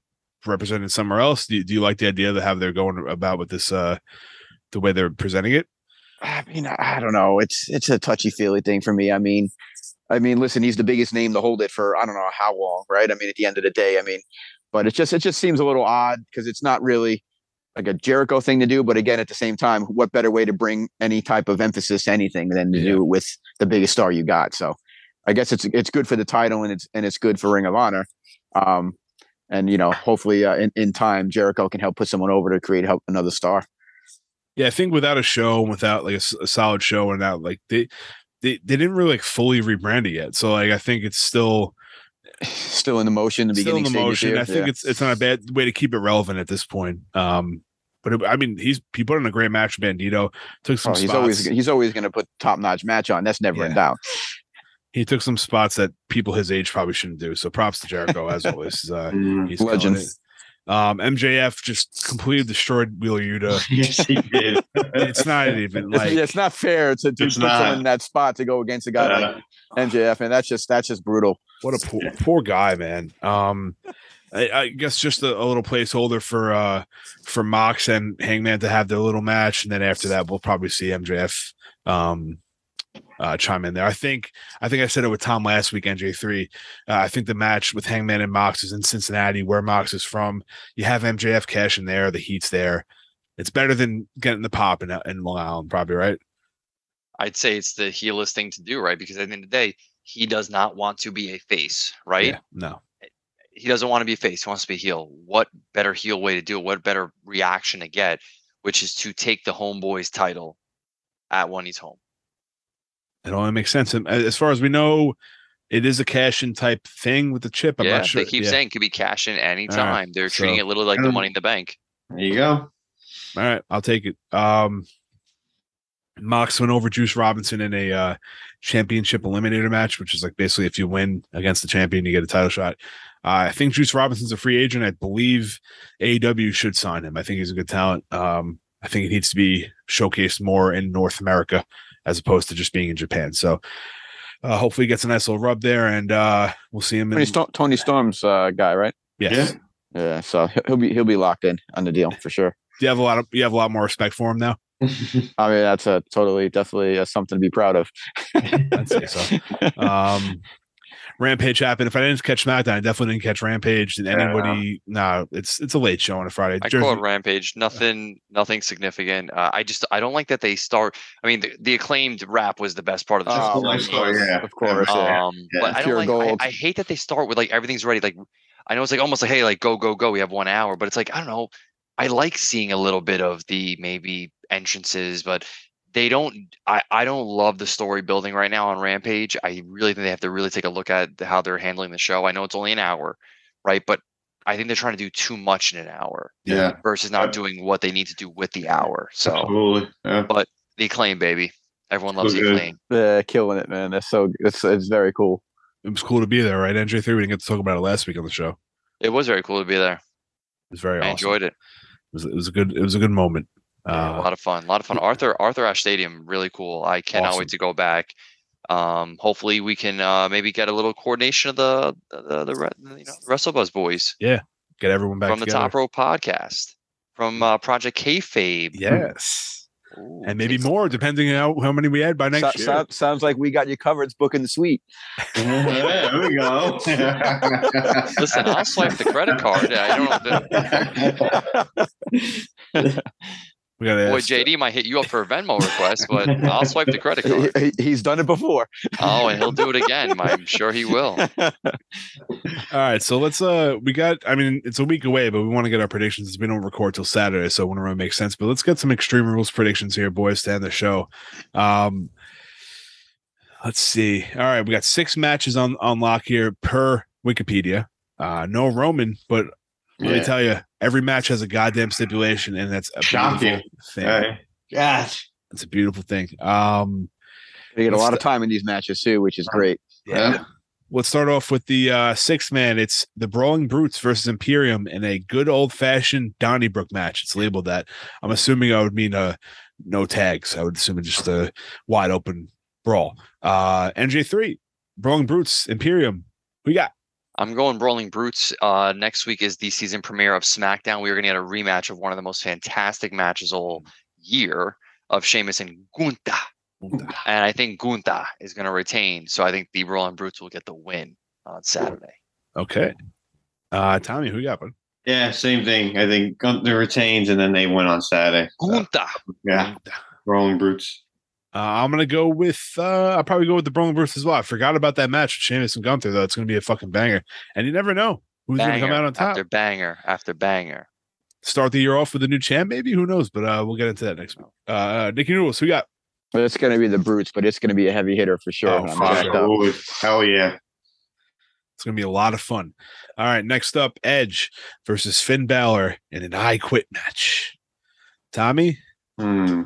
represented somewhere else? Do you, do you like the idea that how they're going about with this uh the way they're presenting it? I mean, I I don't know. It's it's a touchy feely thing for me. I mean, I mean, listen, he's the biggest name to hold it for I don't know how long, right? I mean, at the end of the day, I mean, but it just it just seems a little odd because it's not really like a Jericho thing to do. But again, at the same time, what better way to bring any type of emphasis to anything than to Yeah. do it with the biggest star you got? So, I guess it's it's good for the title and it's and it's good for Ring of Honor. Um, and you know, hopefully, uh, in in time, Jericho can help put someone over to create help another star. Yeah, I think without a show, and without like a solid show, and that like they, they they didn't really like fully rebrand it yet. So like I think it's still Still in the motion, the still in the motion. I think Yeah. it's it's not a bad way to keep it relevant at this point. Um, but it, I mean, he's he put on a great match. Bandido took some Oh, he's spots. always he's always going to put top notch match on. That's never in doubt. he took some spots that people his age probably shouldn't do. So props to Jericho as always. Uh, <laughs> Mm. he's Legend. Um, MJF just completely destroyed Wheeler Yuta. <laughs> yes, he did. It's not even It's, like it's not fair to, to put not. someone in that spot to go against a guy like Uh, MJF, and that's just that's just brutal. what a poor, poor guy, man. Um, I, I guess just a, a little placeholder for uh for Mox and Hangman to have their little match, and then after that, we'll probably see MJF um uh chime in there. I think I think I said it with Tom last week, NJ3. Uh, I think the match with Hangman and Mox is in Cincinnati, where Mox is from. You have MJF cash in there, the heat's there. It's better than getting the pop in, in Long Island, probably, right? I'd say it's the heelest thing to do, right? Because at the end of the day, he does not want to be a face, right? Yeah, no. He doesn't want to be a face. He wants to be a heel. What better heel way to do it? What better reaction to get, which is to take the homeboys title at when he's home. It only makes sense. And as far as we know, it is a cash in type thing with the chip. I'm yeah, not sure. they keep yeah. saying could be cash in anytime. They're treating so- it literally like the money in the bank. there you go. All right, I'll take it. Um, Mox went over Juice Robinson in a uh, championship eliminator match, which is like basically if you win against the champion, you get a title shot. Uh, I think Juice Robinson's a free agent. I believe AEW should sign him. I think he's a good talent. Um, I think it needs to be showcased more in North America as opposed to just being in Japan. So uh, hopefully he gets a nice little rub there, and uh, we'll see him. Toni, In, Storm, Toni Storm's uh, guy, right? yes. Yeah. Yeah, so he'll- he'll be he'll be locked in on the deal for sure. Do you have a lot of you have a lot more respect for him now? <laughs> I mean, that's a totally definitely uh, something to be proud of. <laughs> I'd say so. <laughs> um Rampage happened. If I didn't catch SmackDown, I definitely didn't catch Rampage. Did anybody? No, it's it's a late show on a Friday. I Jersey- call it Rampage. Nothing, nothing significant. Uh, I just, I don't like that they start. I mean, the, the acclaimed rap was the best part of the Oh, show. of Nice yeah. Of course, yeah. Um, Yeah. but I Pure don't like. gold. I, I hate that they start with like everything's ready. Like, I know it's like almost like, hey, like go, go, go. We have one hour, but it's like I don't know. I like seeing a little bit of the maybe entrances, but they don't. I I don't love the story building right now on Rampage. I really think they have to really take a look at how they're handling the show. I know it's only an hour, right? But I think they're trying to do too much in an hour yeah. versus not doing what they need to do with the hour. So Absolutely. Yeah. the acclaim, baby. Everyone loves So the acclaim. They're killing it, man. That's so it's it's very cool. it was cool to be there, right? NJ3, we didn't get to talk about it last week on the show. It It was very cool to be there. It was very I awesome. enjoyed it. It was, it was a good it was a good moment. Yeah, a Uh, lot of fun. A lot of fun. Arthur Arthur Ashe Stadium, really cool. I cannot Awesome. wait to go back. Um, hopefully we can uh, maybe get a little coordination of the the the, re- you know, WrestleBuzz boys Yeah, get everyone back from the. Top Row podcast from uh, Project Kayfabe. Yes, Ooh, and maybe Kayfabe. more depending on how, how many we had by next So- year. so- sounds like we got you covered. It's booking the suite. Yeah, there we go. <laughs> Listen, I'll swipe the credit card. I don't. <laughs> we got to Boy, JD might hit you up for a Venmo request, but I'll swipe the credit card. He- he- he's done it before. Oh, and he'll do it again. I'm sure he will. <laughs> All right, so let's uh we got I mean it's a week away, but we want to get our predictions. We don't record till Saturday, so it wouldn't really make sense. But let's get some extreme rules predictions here, boys, to end the show. Um let's see. All right, we got six matches on on lock here per Wikipedia. Uh no Roman, but let me tell you, every match has a goddamn stipulation, and that's a Shocking. beautiful thing. Hey, Gosh. It's a beautiful thing. Um They get a lot of time in these matches too, which is great. Yeah. Let's start off with the uh, sixth man. It's the Brawling Brutes versus Imperium in a good old fashioned Donnybrook match. It's labeled that. I'm assuming I would mean uh, no tags. I would assume it's just a wide open brawl. Uh, NJ3, Brawling Brutes, Imperium. We got I'm going Brawling Brutes. Uh, next week is the season premiere of SmackDown. We are going to get a rematch of one of the most fantastic matches all year of Sheamus and Gunther. And I think Gunther is going to retain. So I think the Brawling Brutes will get the win on Saturday. okay. Uh, Tommy, who you got? bud? Yeah, same thing. I think Gunther retains and then they win on Saturday. So, Gunther. yeah, rolling brutes. Uh, I'm gonna go with. Uh, I'll probably go with the Brawling Brutes as well. I forgot about that match with Sheamus and Gunther though. It's gonna be a fucking banger, and you never know who's gonna come out on top. after banger after banger. start the year off with a new champ, maybe. Who knows? But uh, we'll get into that next week. Uh, Nikki Noodles, who you got? But it's going to be the brutes, but it's going to be a heavy hitter for sure. Oh, for sure. up. Absolutely. Hell yeah. It's gonna be a lot of fun. All right, next up, Edge versus Finn Balor in an I Quit match. Tommy, Hmm.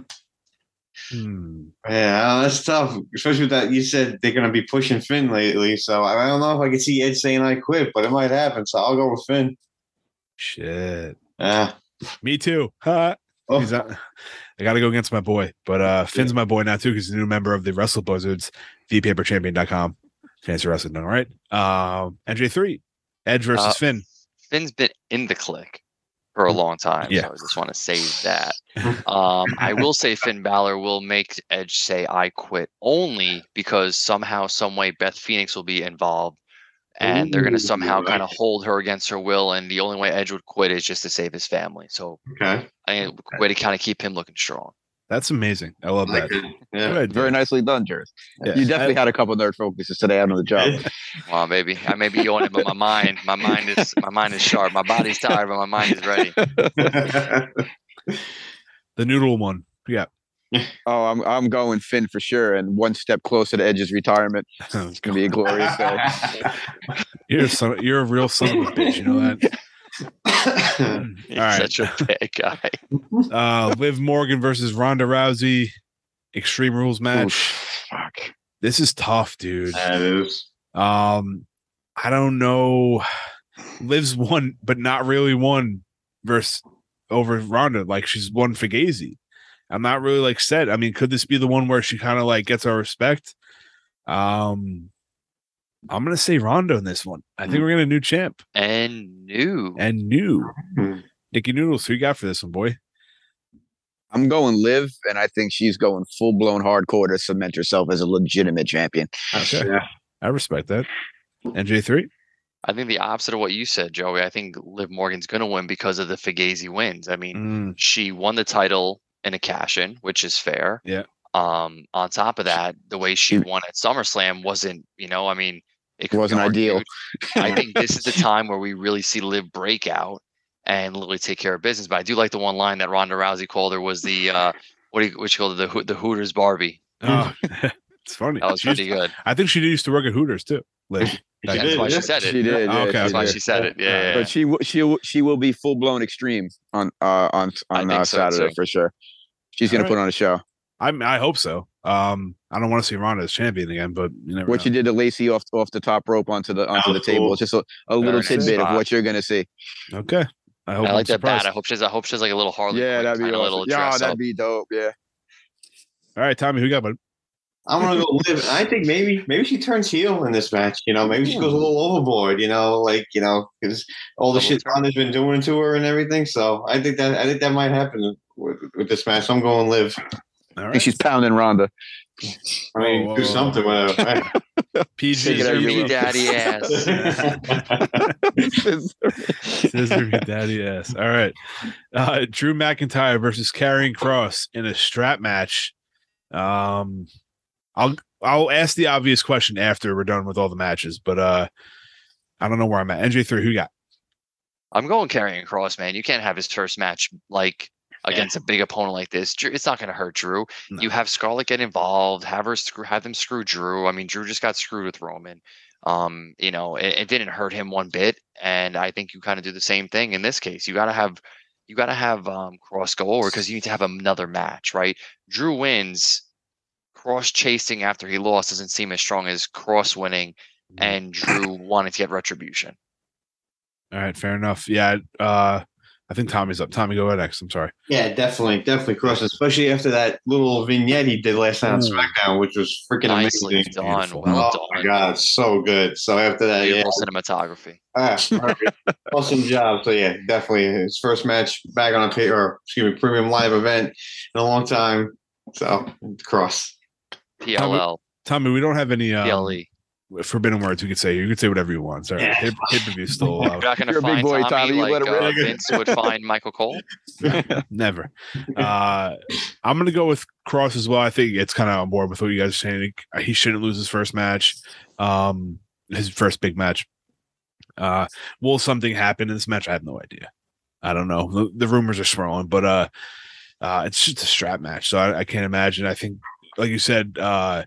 Hmm. Yeah, that's tough. Especially with that you said they're gonna be pushing Finn lately. So I don't know if I can see Ed saying I quit, but it might happen. So I'll go with Finn. Shit. Ah. Me too. <laughs> Ha. Oh. Not, I got to go against my boy, but uh, Finn's my boy now too because he's a new member of the Wrestle Buzzards, thepaperchampion.com. Fancy wrestling, all right. Um, NJ3, Edge versus Uh, Finn. Finn's been in the click for a long time. Yeah. So I just want to say that. <laughs> Um, I will say Finn Balor will make Edge say I quit only because somehow, some way, Beth Phoenix will be involved, and they're going to somehow kind of hold her against her will. And the only way Edge would quit is just to save his family. So Okay. I a way to kind of keep him looking strong. That's amazing. I love that. it. Yeah. Good. Very nicely done, Jared. Yeah. You definitely had a couple nerd focuses today out on the job. <laughs> Well, maybe I may be on it, but my mind, my mind is my mind is sharp. My body's tired, but my mind is ready. <laughs> <laughs> The noodle one. Yeah. Oh, I'm I'm going Finn for sure, and one step closer to Edge's retirement. Oh, it's gonna be a glorious day. You're a son, you're a real son of a bitch. You know that. <laughs> <laughs> He's All right. such a bad guy. <laughs> Uh, Liv Morgan versus Ronda Rousey, Extreme Rules match. Oof, fuck. This is tough, dude. that is. Um, I don't know. Liv's won, but not really won versus over Ronda. Like she's won Fugazi. I'm not really like set. I mean, could this be the one where she kind of like gets our respect? Um, I'm gonna say Ronda in this one. I think we're gonna new champ And new. and new Hmm. Nikki Noodles. Who you got for this one, boy? I'm going Liv, and I think she's going full blown hardcore to cement herself as a legitimate champion. Okay, Yeah. I respect that. NJ three. I think the opposite of what you said, Joey. I think Liv Morgan's going to win because of the Fugazi wins. I mean, Mm, she won the title in a cash in, which is fair. Yeah. Um, on top of that, the way she won at SummerSlam wasn't, you know, I mean, it could Wasn't ideal. I think <laughs> this is the time where we really see Liv break out and literally take care of business. But I do like the one line that Ronda Rousey called her was the uh, what do you what she called it the the Hooters Barbie. Oh, <laughs> it's funny. That was She used- pretty good. I think she used to work at Hooters too. Liv. She <laughs> That's did, why yeah. she said it. She did. Oh, yeah, okay, That's she why did. she said it. Yeah, yeah, yeah. But she she she will be full blown extreme on uh on on uh, so, Saturday too. for sure. She's gonna Alright. put on a show. I I hope so. Um, I don't want to see Ronda as champion again, but you never What know. you did to Lacey off off the top rope onto the onto the was table. cool. It's just a, a little nice tidbit of what you're gonna see. Okay, I hope I I'm like that surprised. bad. I hope she has. I hope she has like a little Harley. yeah, Quinn that'd be kinda little. Yeah, that'd up. be dope. Yeah. All right, Tommy, who you got? Bud? I'm gonna go Liv. I think maybe maybe she turns heel in this match. You know, maybe she goes a little overboard. You know, like you know, because all the Double shit. Ronda's been doing to her and everything. So I think that I think that might happen with, with this match. I'm going Liv. All I think right, she's pounding Ronda. I mean, Whoa, do whoa, something with her. PG. Take it out Scissor me daddy <laughs> ass. Scissor me daddy ass. All right, uh, Drew McIntyre versus Karrion Kross in a strap match. Um, I'll I'll ask the obvious question after we're done with all the matches, but uh, I don't know where I'm at. NJ three, who you got? I'm going Karrion Kross, man. You can't have his first match like against a big opponent like this. It's not going to hurt Drew. No. You have Scarlett get involved, have her screw, have them screw Drew. I mean, Drew just got screwed with Roman. Um, you know, it, it didn't hurt him one bit, and I think you kind of do the same thing in this case. You got to have you got to have um, Kross go over because you need to have another match, right? Drew wins. Kross chasing after he lost doesn't seem as strong as Kross winning and Drew wanting to get retribution. All right, fair enough. Yeah, uh, I think Tommy's up. Tommy, go ahead next. I'm sorry. yeah, definitely, definitely Kross, especially after that little vignette he did last night on SmackDown, which was freaking Nicely amazing. done. Beautiful. Well oh my god, so good. So after that, yeah, Beautiful cinematography. Ah, <laughs> awesome job. So yeah, definitely his first match back on a pay or excuse me, premium live event in a long time. So Kross. PLL, Tommy, we don't have any um, PLE. Forbidden words. We could say you could say whatever you want. Sorry, Yeah. hip, hip review still <laughs> You're allowed. not going to You're a big find boy, Tommy, Tommy. You like let uh, rip. Vince would find Michael Cole. <laughs> Never. <laughs> Uh, I'm gonna go with Kross as well. I think it's kind of on board with what you guys are saying. He shouldn't lose his first match, um, his first big match. Uh, will something happen in this match? I have no idea. I don't know. The, the rumors are swirling, but uh, uh, it's just a strap match, so I, I can't imagine. I think, like you said, uh,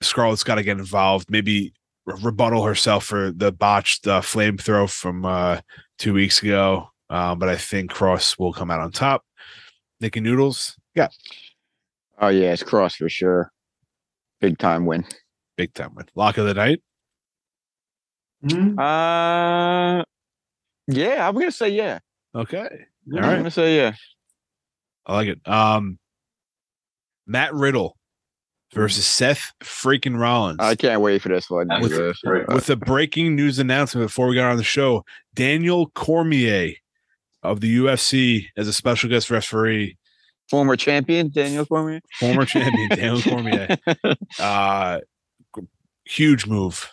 Scarlett's got to get involved. Maybe rebuttal herself for the botched uh, flamethrow from uh, two weeks ago. Uh, but I think Kross will come out on top. Nikki Noodles, yeah, Oh yeah, it's Kross for sure. Big time win. big time win. Lock of the night. Mhm. Uh Yeah, I'm gonna say yeah. Okay. All I'm right. gonna say yeah. I like it. Um, Matt Riddle versus Seth freaking Rollins. I can't wait for this one. With- With a breaking news announcement before we got on the show, Daniel Cormier of the UFC as a special guest referee, former champion Daniel Cormier. former champion Daniel <laughs> Cormier. Uh, huge move.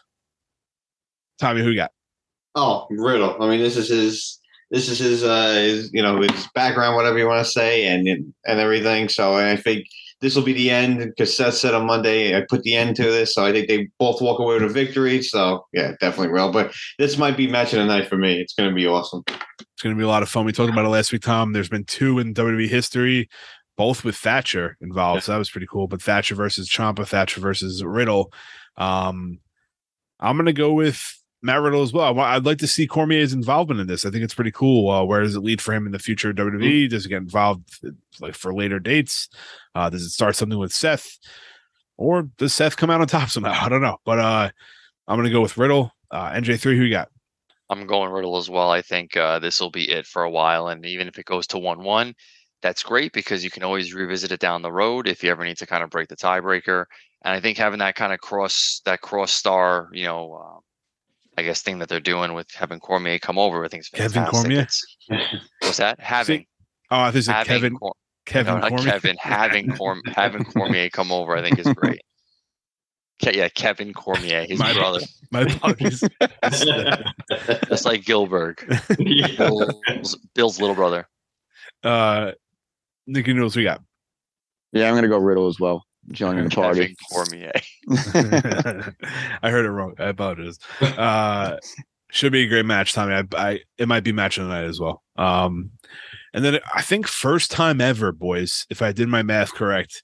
Tommy, who you got? Oh, Riddle. I mean, this is his. This is his. Uh, his you know his background, whatever you want to say, and and everything. So I think this will be the end because Seth said on Monday I put the end to this. So I think they both walk away with a victory. So yeah, definitely Riddle. But this might be match of the night for me. It's going to be awesome. It's going to be a lot of fun. We talked about it last week, Tom. There's been two in WWE history, both with Thatcher involved. So that was pretty cool. But Thatcher versus Ciampa, Thatcher versus Riddle. Um, I'm going to go with Matt Riddle as well. I'd like to see Cormier's involvement in this. I think it's pretty cool. Uh, where does it lead for him in the future of WWE? Does he get involved like for later dates? Uh, does it start something with Seth? Or does Seth come out on top <laughs> somehow? I don't know. But uh, I'm going to go with Riddle. Uh, NJ3, who you got? I'm going Riddle as well. I think uh, this will be it for a while, and even if it goes to one-one, that's great because you can always revisit it down the road if you ever need to kind of break the tiebreaker. And I think having that kind of cross that cross star, you know, uh, I guess thing that they're doing with having Cormier come over, I think is Kevin fantastic. Cormier? It's- What's that? <laughs> Having Oh, I think it's having Kevin. Cor- Kevin no, Cormier. Kevin having Corm- having Cormier come over, I think is great. Ke- yeah, Kevin Cormier, his My- brother, My apologies. <laughs> just like Gilbert, <laughs> Bill's, Bill's little brother. uh Nikki Noodles, we got. Yeah, I'm gonna go Riddle as well. Joining the Kevin party. Cormier. <laughs> I heard it wrong. I apologize. Uh should be a great match, Tommy. I, I it might be match of the night as well. Um and then I think first time ever, boys, if I did my math correct,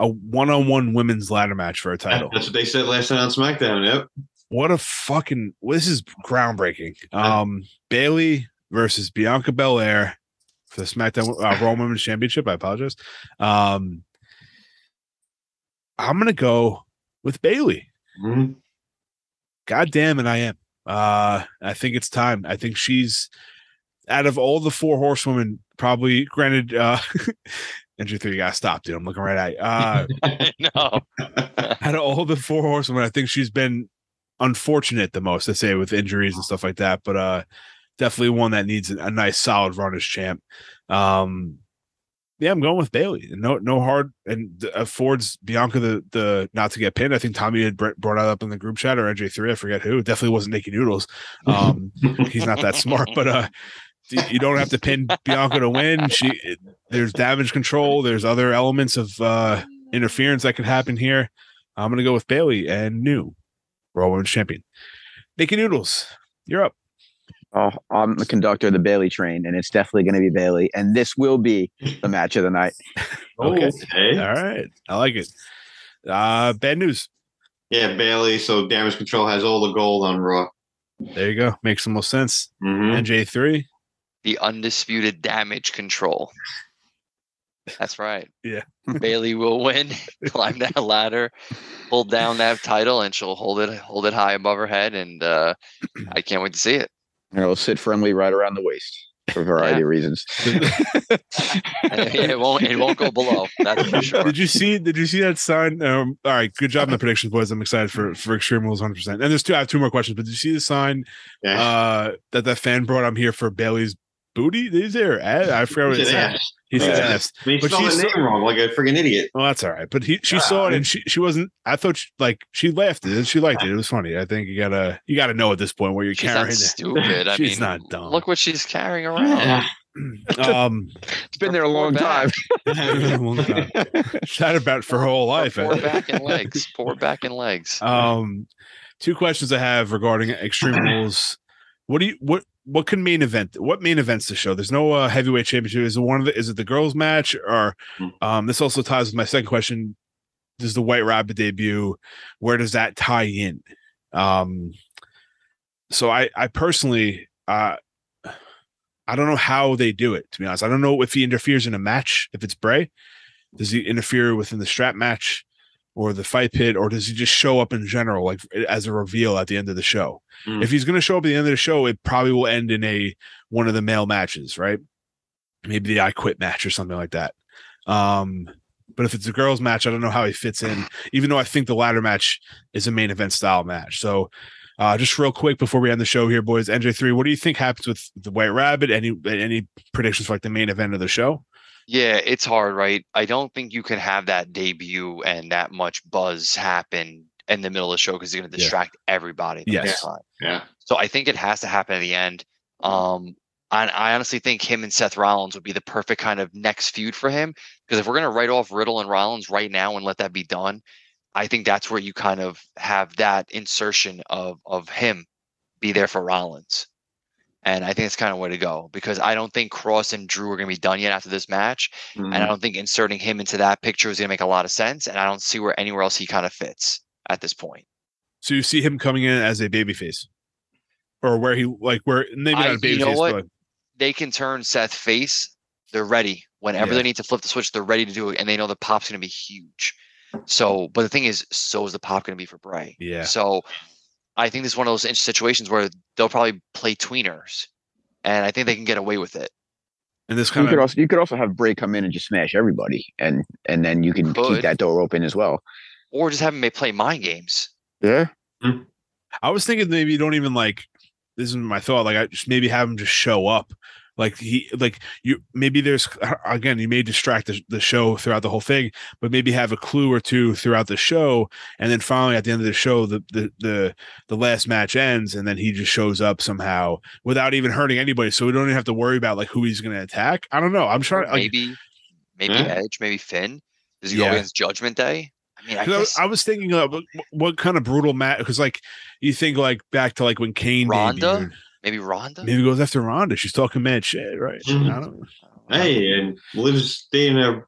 a one-on-one women's ladder match for a title. That's what they said last night on SmackDown. Yep. What a fucking this is groundbreaking. Um Bayley versus Bianca Belair for the SmackDown uh, Raw Women's Championship. I apologize. Um I'm gonna go with Bayley. Mhm. God damn it, I am. Uh I think it's time. I think she's out of all the four horsewomen, probably granted uh <laughs> Entry three, you gotta stop, dude. I'm looking right at you. Uh <laughs> no. <laughs> out of all the four horsewomen, I think she's been unfortunate the most, I say, with injuries and stuff like that. But uh definitely one that needs a, a nice solid run as champ. Um yeah, I'm going with Bayley. No, no hard and affords Bianca the the not to get pinned. I think Tommy had brought it up in the group chat or NJ3. I forget who. It definitely wasn't Nikki Noodles. Um, <laughs> he's not that smart, but uh, you don't have to pin Bianca to win. She there's damage control. There's other elements of uh interference that could happen here. I'm gonna go with Bayley and new Raw Women's Champion. Nikki Noodles, you're up. Oh, I'm the conductor of the Bayley train, and it's definitely going to be Bayley. And this will be the match of the night. <laughs> Okay. Okay. All right, I like it. Uh, bad news. Yeah, Bayley. So damage control has all the gold on Raw. There you go. Makes the most sense. Mhm. NJ three. The undisputed damage control. That's right. Yeah. <laughs> Bayley will win, <laughs> climb that ladder, hold down that title, and she'll hold it hold it high above her head. And uh, I can't wait to see it. And it'll sit firmly right around the waist for a variety of reasons. <laughs> <laughs> it won't it won't go below. That's for sure. Did you see? Did you see that sign? Um, all right, good job in the predictions, boys. I'm excited for for Extreme Rules 100. percent And there's two. I have two more questions. But did you see the sign Yeah. uh, that that fan brought? I'm here for Bayley's booty. Is there? I, I forgot what it He said said. He said Yeah. ass. I mean, he But spelled she's the name wrong, like a freaking idiot. Well, that's all right. But he, she saw it and she, she wasn't. I thought she, like she laughed at it. She liked it. It was funny. I think you gotta you gotta know at this point where you're She's carrying not it. stupid. I <laughs> She's mean, not dumb. look what she's carrying around. <clears throat> Um, It's been there a long time. <laughs> long time. <laughs> She's had about for her whole life. Poor back and legs. Poor back and legs. Um, two questions I have regarding Extreme <clears throat> Rules. What do you what what can main event? What main events the show? There's no uh, heavyweight championship. Is it one of the? Is it the girls' match? Or um, this also ties with my second question. Does the White Rabbit debut? Where does that tie in? Um, so I I personally uh I don't know how they do it. To be honest, I don't know if he interferes in a match. If it's Bray, does he interfere within the strap match? Or the fight pit, or does he just show up in general, like as a reveal at the end of the show? Mm. If he's going to show up at the end of the show, it probably will end in a one of the male matches, right? Maybe the I Quit match or something like that. Um, but if it's a girls' match, I don't know how he fits in. Even though I think the ladder match is a main event style match. So, uh, just real quick before we end the show here, boys. NJ three, what do you think happens with the White Rabbit? Any any predictions for like the main event of the show? Yeah, it's hard, right? I don't think you can have that debut and that much buzz happen in the middle of the show because you're going to Yeah. distract everybody. at the Yes. time. Yeah. So I think it has to happen at the end. Um, I, I honestly think him and Seth Rollins would be the perfect kind of next feud for him. Because if we're gonna write off Riddle and Rollins right now and let that be done, I think that's where you kind of have that insertion of of him be there for Rollins. And I think it's kind of way to go because I don't think Kross and Drew are going to be done yet after this match, Mm. and I don't think inserting him into that picture is going to make a lot of sense. And I don't see where anywhere else he kind of fits at this point. So you see him coming in as a babyface, or where he like where maybe I- not a you know babyface, what? but they can turn Seth face. They're ready. Whenever Yeah. they need to flip the switch, they're ready to do it, and they know the pop's going to be huge. So, but the thing is, so is the pop going to be for Bray. Yeah. So, I think this is one of those situations where they'll probably play tweeners, and I think they can get away with it. and this You kind could also you could also have Bray come in and just smash everybody, and and then you can Could. keep that door open as well. Or just have them play mind games. Yeah, hmm. I was thinking maybe you don't even like this is my thought. Like I just maybe have him just show up. Like he like you maybe there's again you may distract the, the show throughout the whole thing, but maybe have a clue or two throughout the show, and then finally at the end of the show the the the, the last match ends, and then he just shows up somehow without even hurting anybody, so we don't even have to worry about like who he's going to attack. I don't know. I'm trying. Like, maybe, maybe Yeah. Edge, maybe Finn. Does he Yeah. go against Judgment Day? I mean, I, guess I was thinking of what, what kind of brutal match because like you think like back to like when Kane Ronda? debuted. Maybe Ronda. Maybe he goes after Ronda. She's talking mad shit, right? Mhm. I don't know. Hey, and Liv's dating a,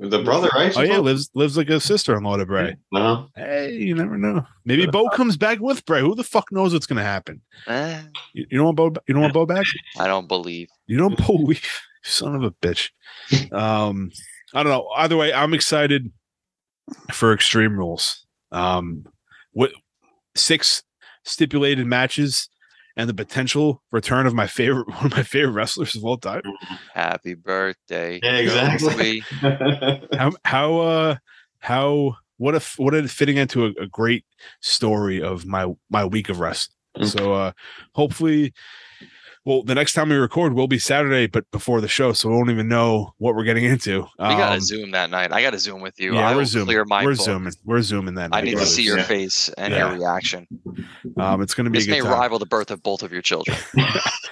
the brother, right? Oh yeah, Liv's Liv's like a sister in law to Bray. Uh-huh. Hey, you never know. Maybe Bo comes back with Bray. Who the fuck knows what's gonna happen? Eh, You, you don't want Bo? You don't want Bo <laughs> back? I don't believe. You don't believe? <laughs> Son of a bitch. <laughs> Um, I don't know. Either way, I'm excited for Extreme Rules. Um, what six stipulated matches and the potential return of my favorite <laughs> one of my favorite wrestlers of all time. <laughs> Happy birthday. Yeah, exactly. <laughs> How how uh how what a what a fitting into a, a great story of my my week of rest Mm. so uh hopefully well the next time we record will be saturday but before the show so we won't even know what we're getting into We got to Um, zoom that night. I got to zoom with you. yeah I we're will zooming clear my we're book. zooming we're zooming that Night, I night, need to see your Yeah. face and Yeah. your reaction. um it's gonna be This a may time. rival the birth of both of your children. <laughs>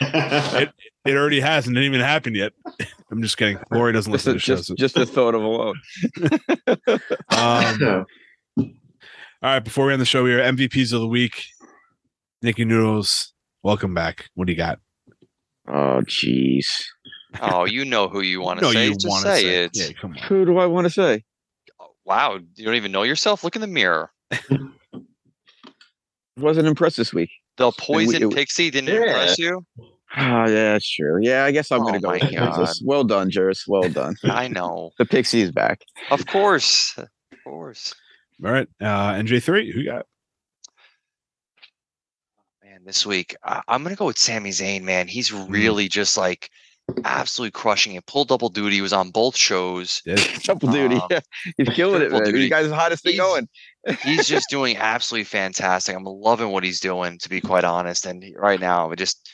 it already has and didn't even happen yet i'm just kidding lori doesn't listen a, to the show just, so- just the thought of alone. <laughs> um all right before we end the show we are mvps of the week nikki noodles welcome back what do you got Oh, jeez. oh, you know who you want to no say. you Just want say, to say it. yeah come on Who do I want to say? Wow, you don't even know yourself. Look in the mirror. Wasn't impressed this week. The poison it- pixie didn't Yeah. impress you. Oh, yeah, sure. Yeah, I guess I'm Oh gonna go. my with Candice. God. Well done, Juris. Well done. <laughs> I know. the pixie is back. Of course, of course. All right, uh, NJ3, who got? Man, this week I, I'm gonna go with Sami Zayn. Man, he's Mm. really just like absolutely crushing it. Pull double duty. He was on both shows. Yeah. <laughs> Triple duty. Um, he's killing it, man. duty. You guys the hottest thing He's- going. <laughs> He's just doing absolutely fantastic. I'm loving what he's doing, to be quite honest. And right now, we just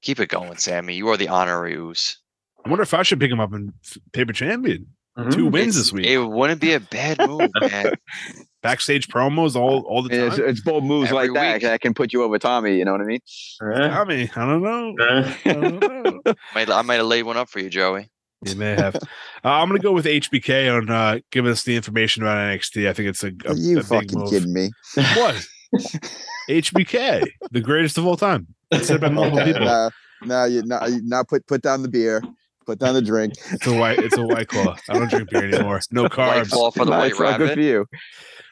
keep it going, Sami. You are the honorary Uce. I wonder if I should pick him up in f- paper champion. Two wins It's- this week. It wouldn't be a bad move, man. <laughs> Backstage promos all all the And it's, time. it's bold moves Every like that week. that can put you over Tommy. You know what I mean? I mean, I don't know. <laughs> I don't know. <laughs> Might, I might have laid one up for you, Joey. You may have. Uh, I'm going to go with HBK on uh, giving us the information about NXT. I think it's a, a, Are you a big fucking move. kidding me? What? HBK, the greatest of all time. Said by multiple people. Nah, nah, you nah, you- nah, put put down the beer, put down the drink. <laughs> It's a white. It's a white claw. I don't drink beer anymore. No carbs. White carbs. claw for the Nah, white it's not good for you.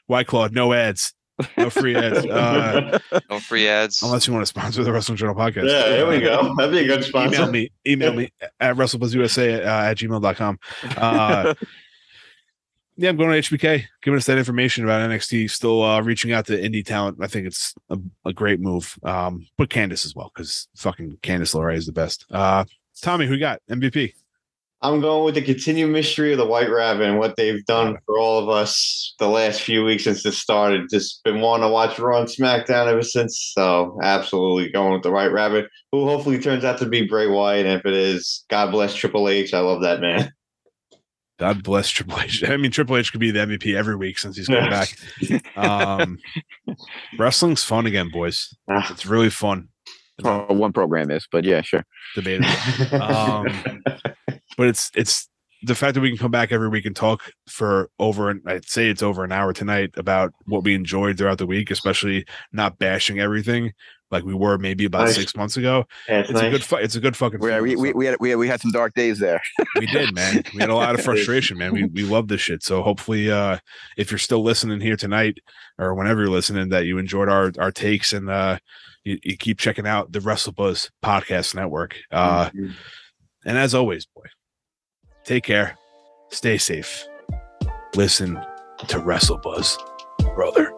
White claw. No ads. No free ads. <laughs> Uh, No free ads. unless you want to sponsor the Wrestling Journal podcast. yeah, there we Uh, go. That'd be a good sponsor. email me email me at wrestlebuzzUSA uh, at gmail.com. Uh, <laughs> yeah, I'm going to HBK, giving us that information about NXT. Still uh, reaching out to indie talent. I think it's a, a great move. Um, but Candice as well because fucking Candice LeRae is the best. Uh, Tommy, who got MVP? I'm going with the continued mystery of the White Rabbit and what they've done for all of us the last few weeks since it started. Just been wanting to watch Raw and SmackDown ever since. So absolutely going with the White Rabbit, who hopefully turns out to be Bray Wyatt. And if it is, God bless Triple H. I love that man. God bless Triple H. I mean, Triple H could be the MVP every week since he's coming <laughs> back. Um, wrestling's fun again, boys. Ah. It's really fun. Oh, one program is, but yeah, sure. Debatable. Um, <laughs> but it's it's the fact that we can come back every week and talk for over and I'd say it's over an hour tonight about what we enjoyed throughout the week, especially not bashing everything like we were maybe about Nice. six months ago. Yeah, it's It's a good fu- it's a good fucking We, we, we, we, had, we, had, we had some dark days there. we did, man. <laughs> We had a lot of frustration, man. We we love this shit. So hopefully uh if you're still listening here tonight or whenever you're listening that you enjoyed our our takes and uh you, you keep checking out the WrestleBuzz podcast network. Uh Mhm. and as always, boy, take care, stay safe, listen to WrestleBuzz, brother.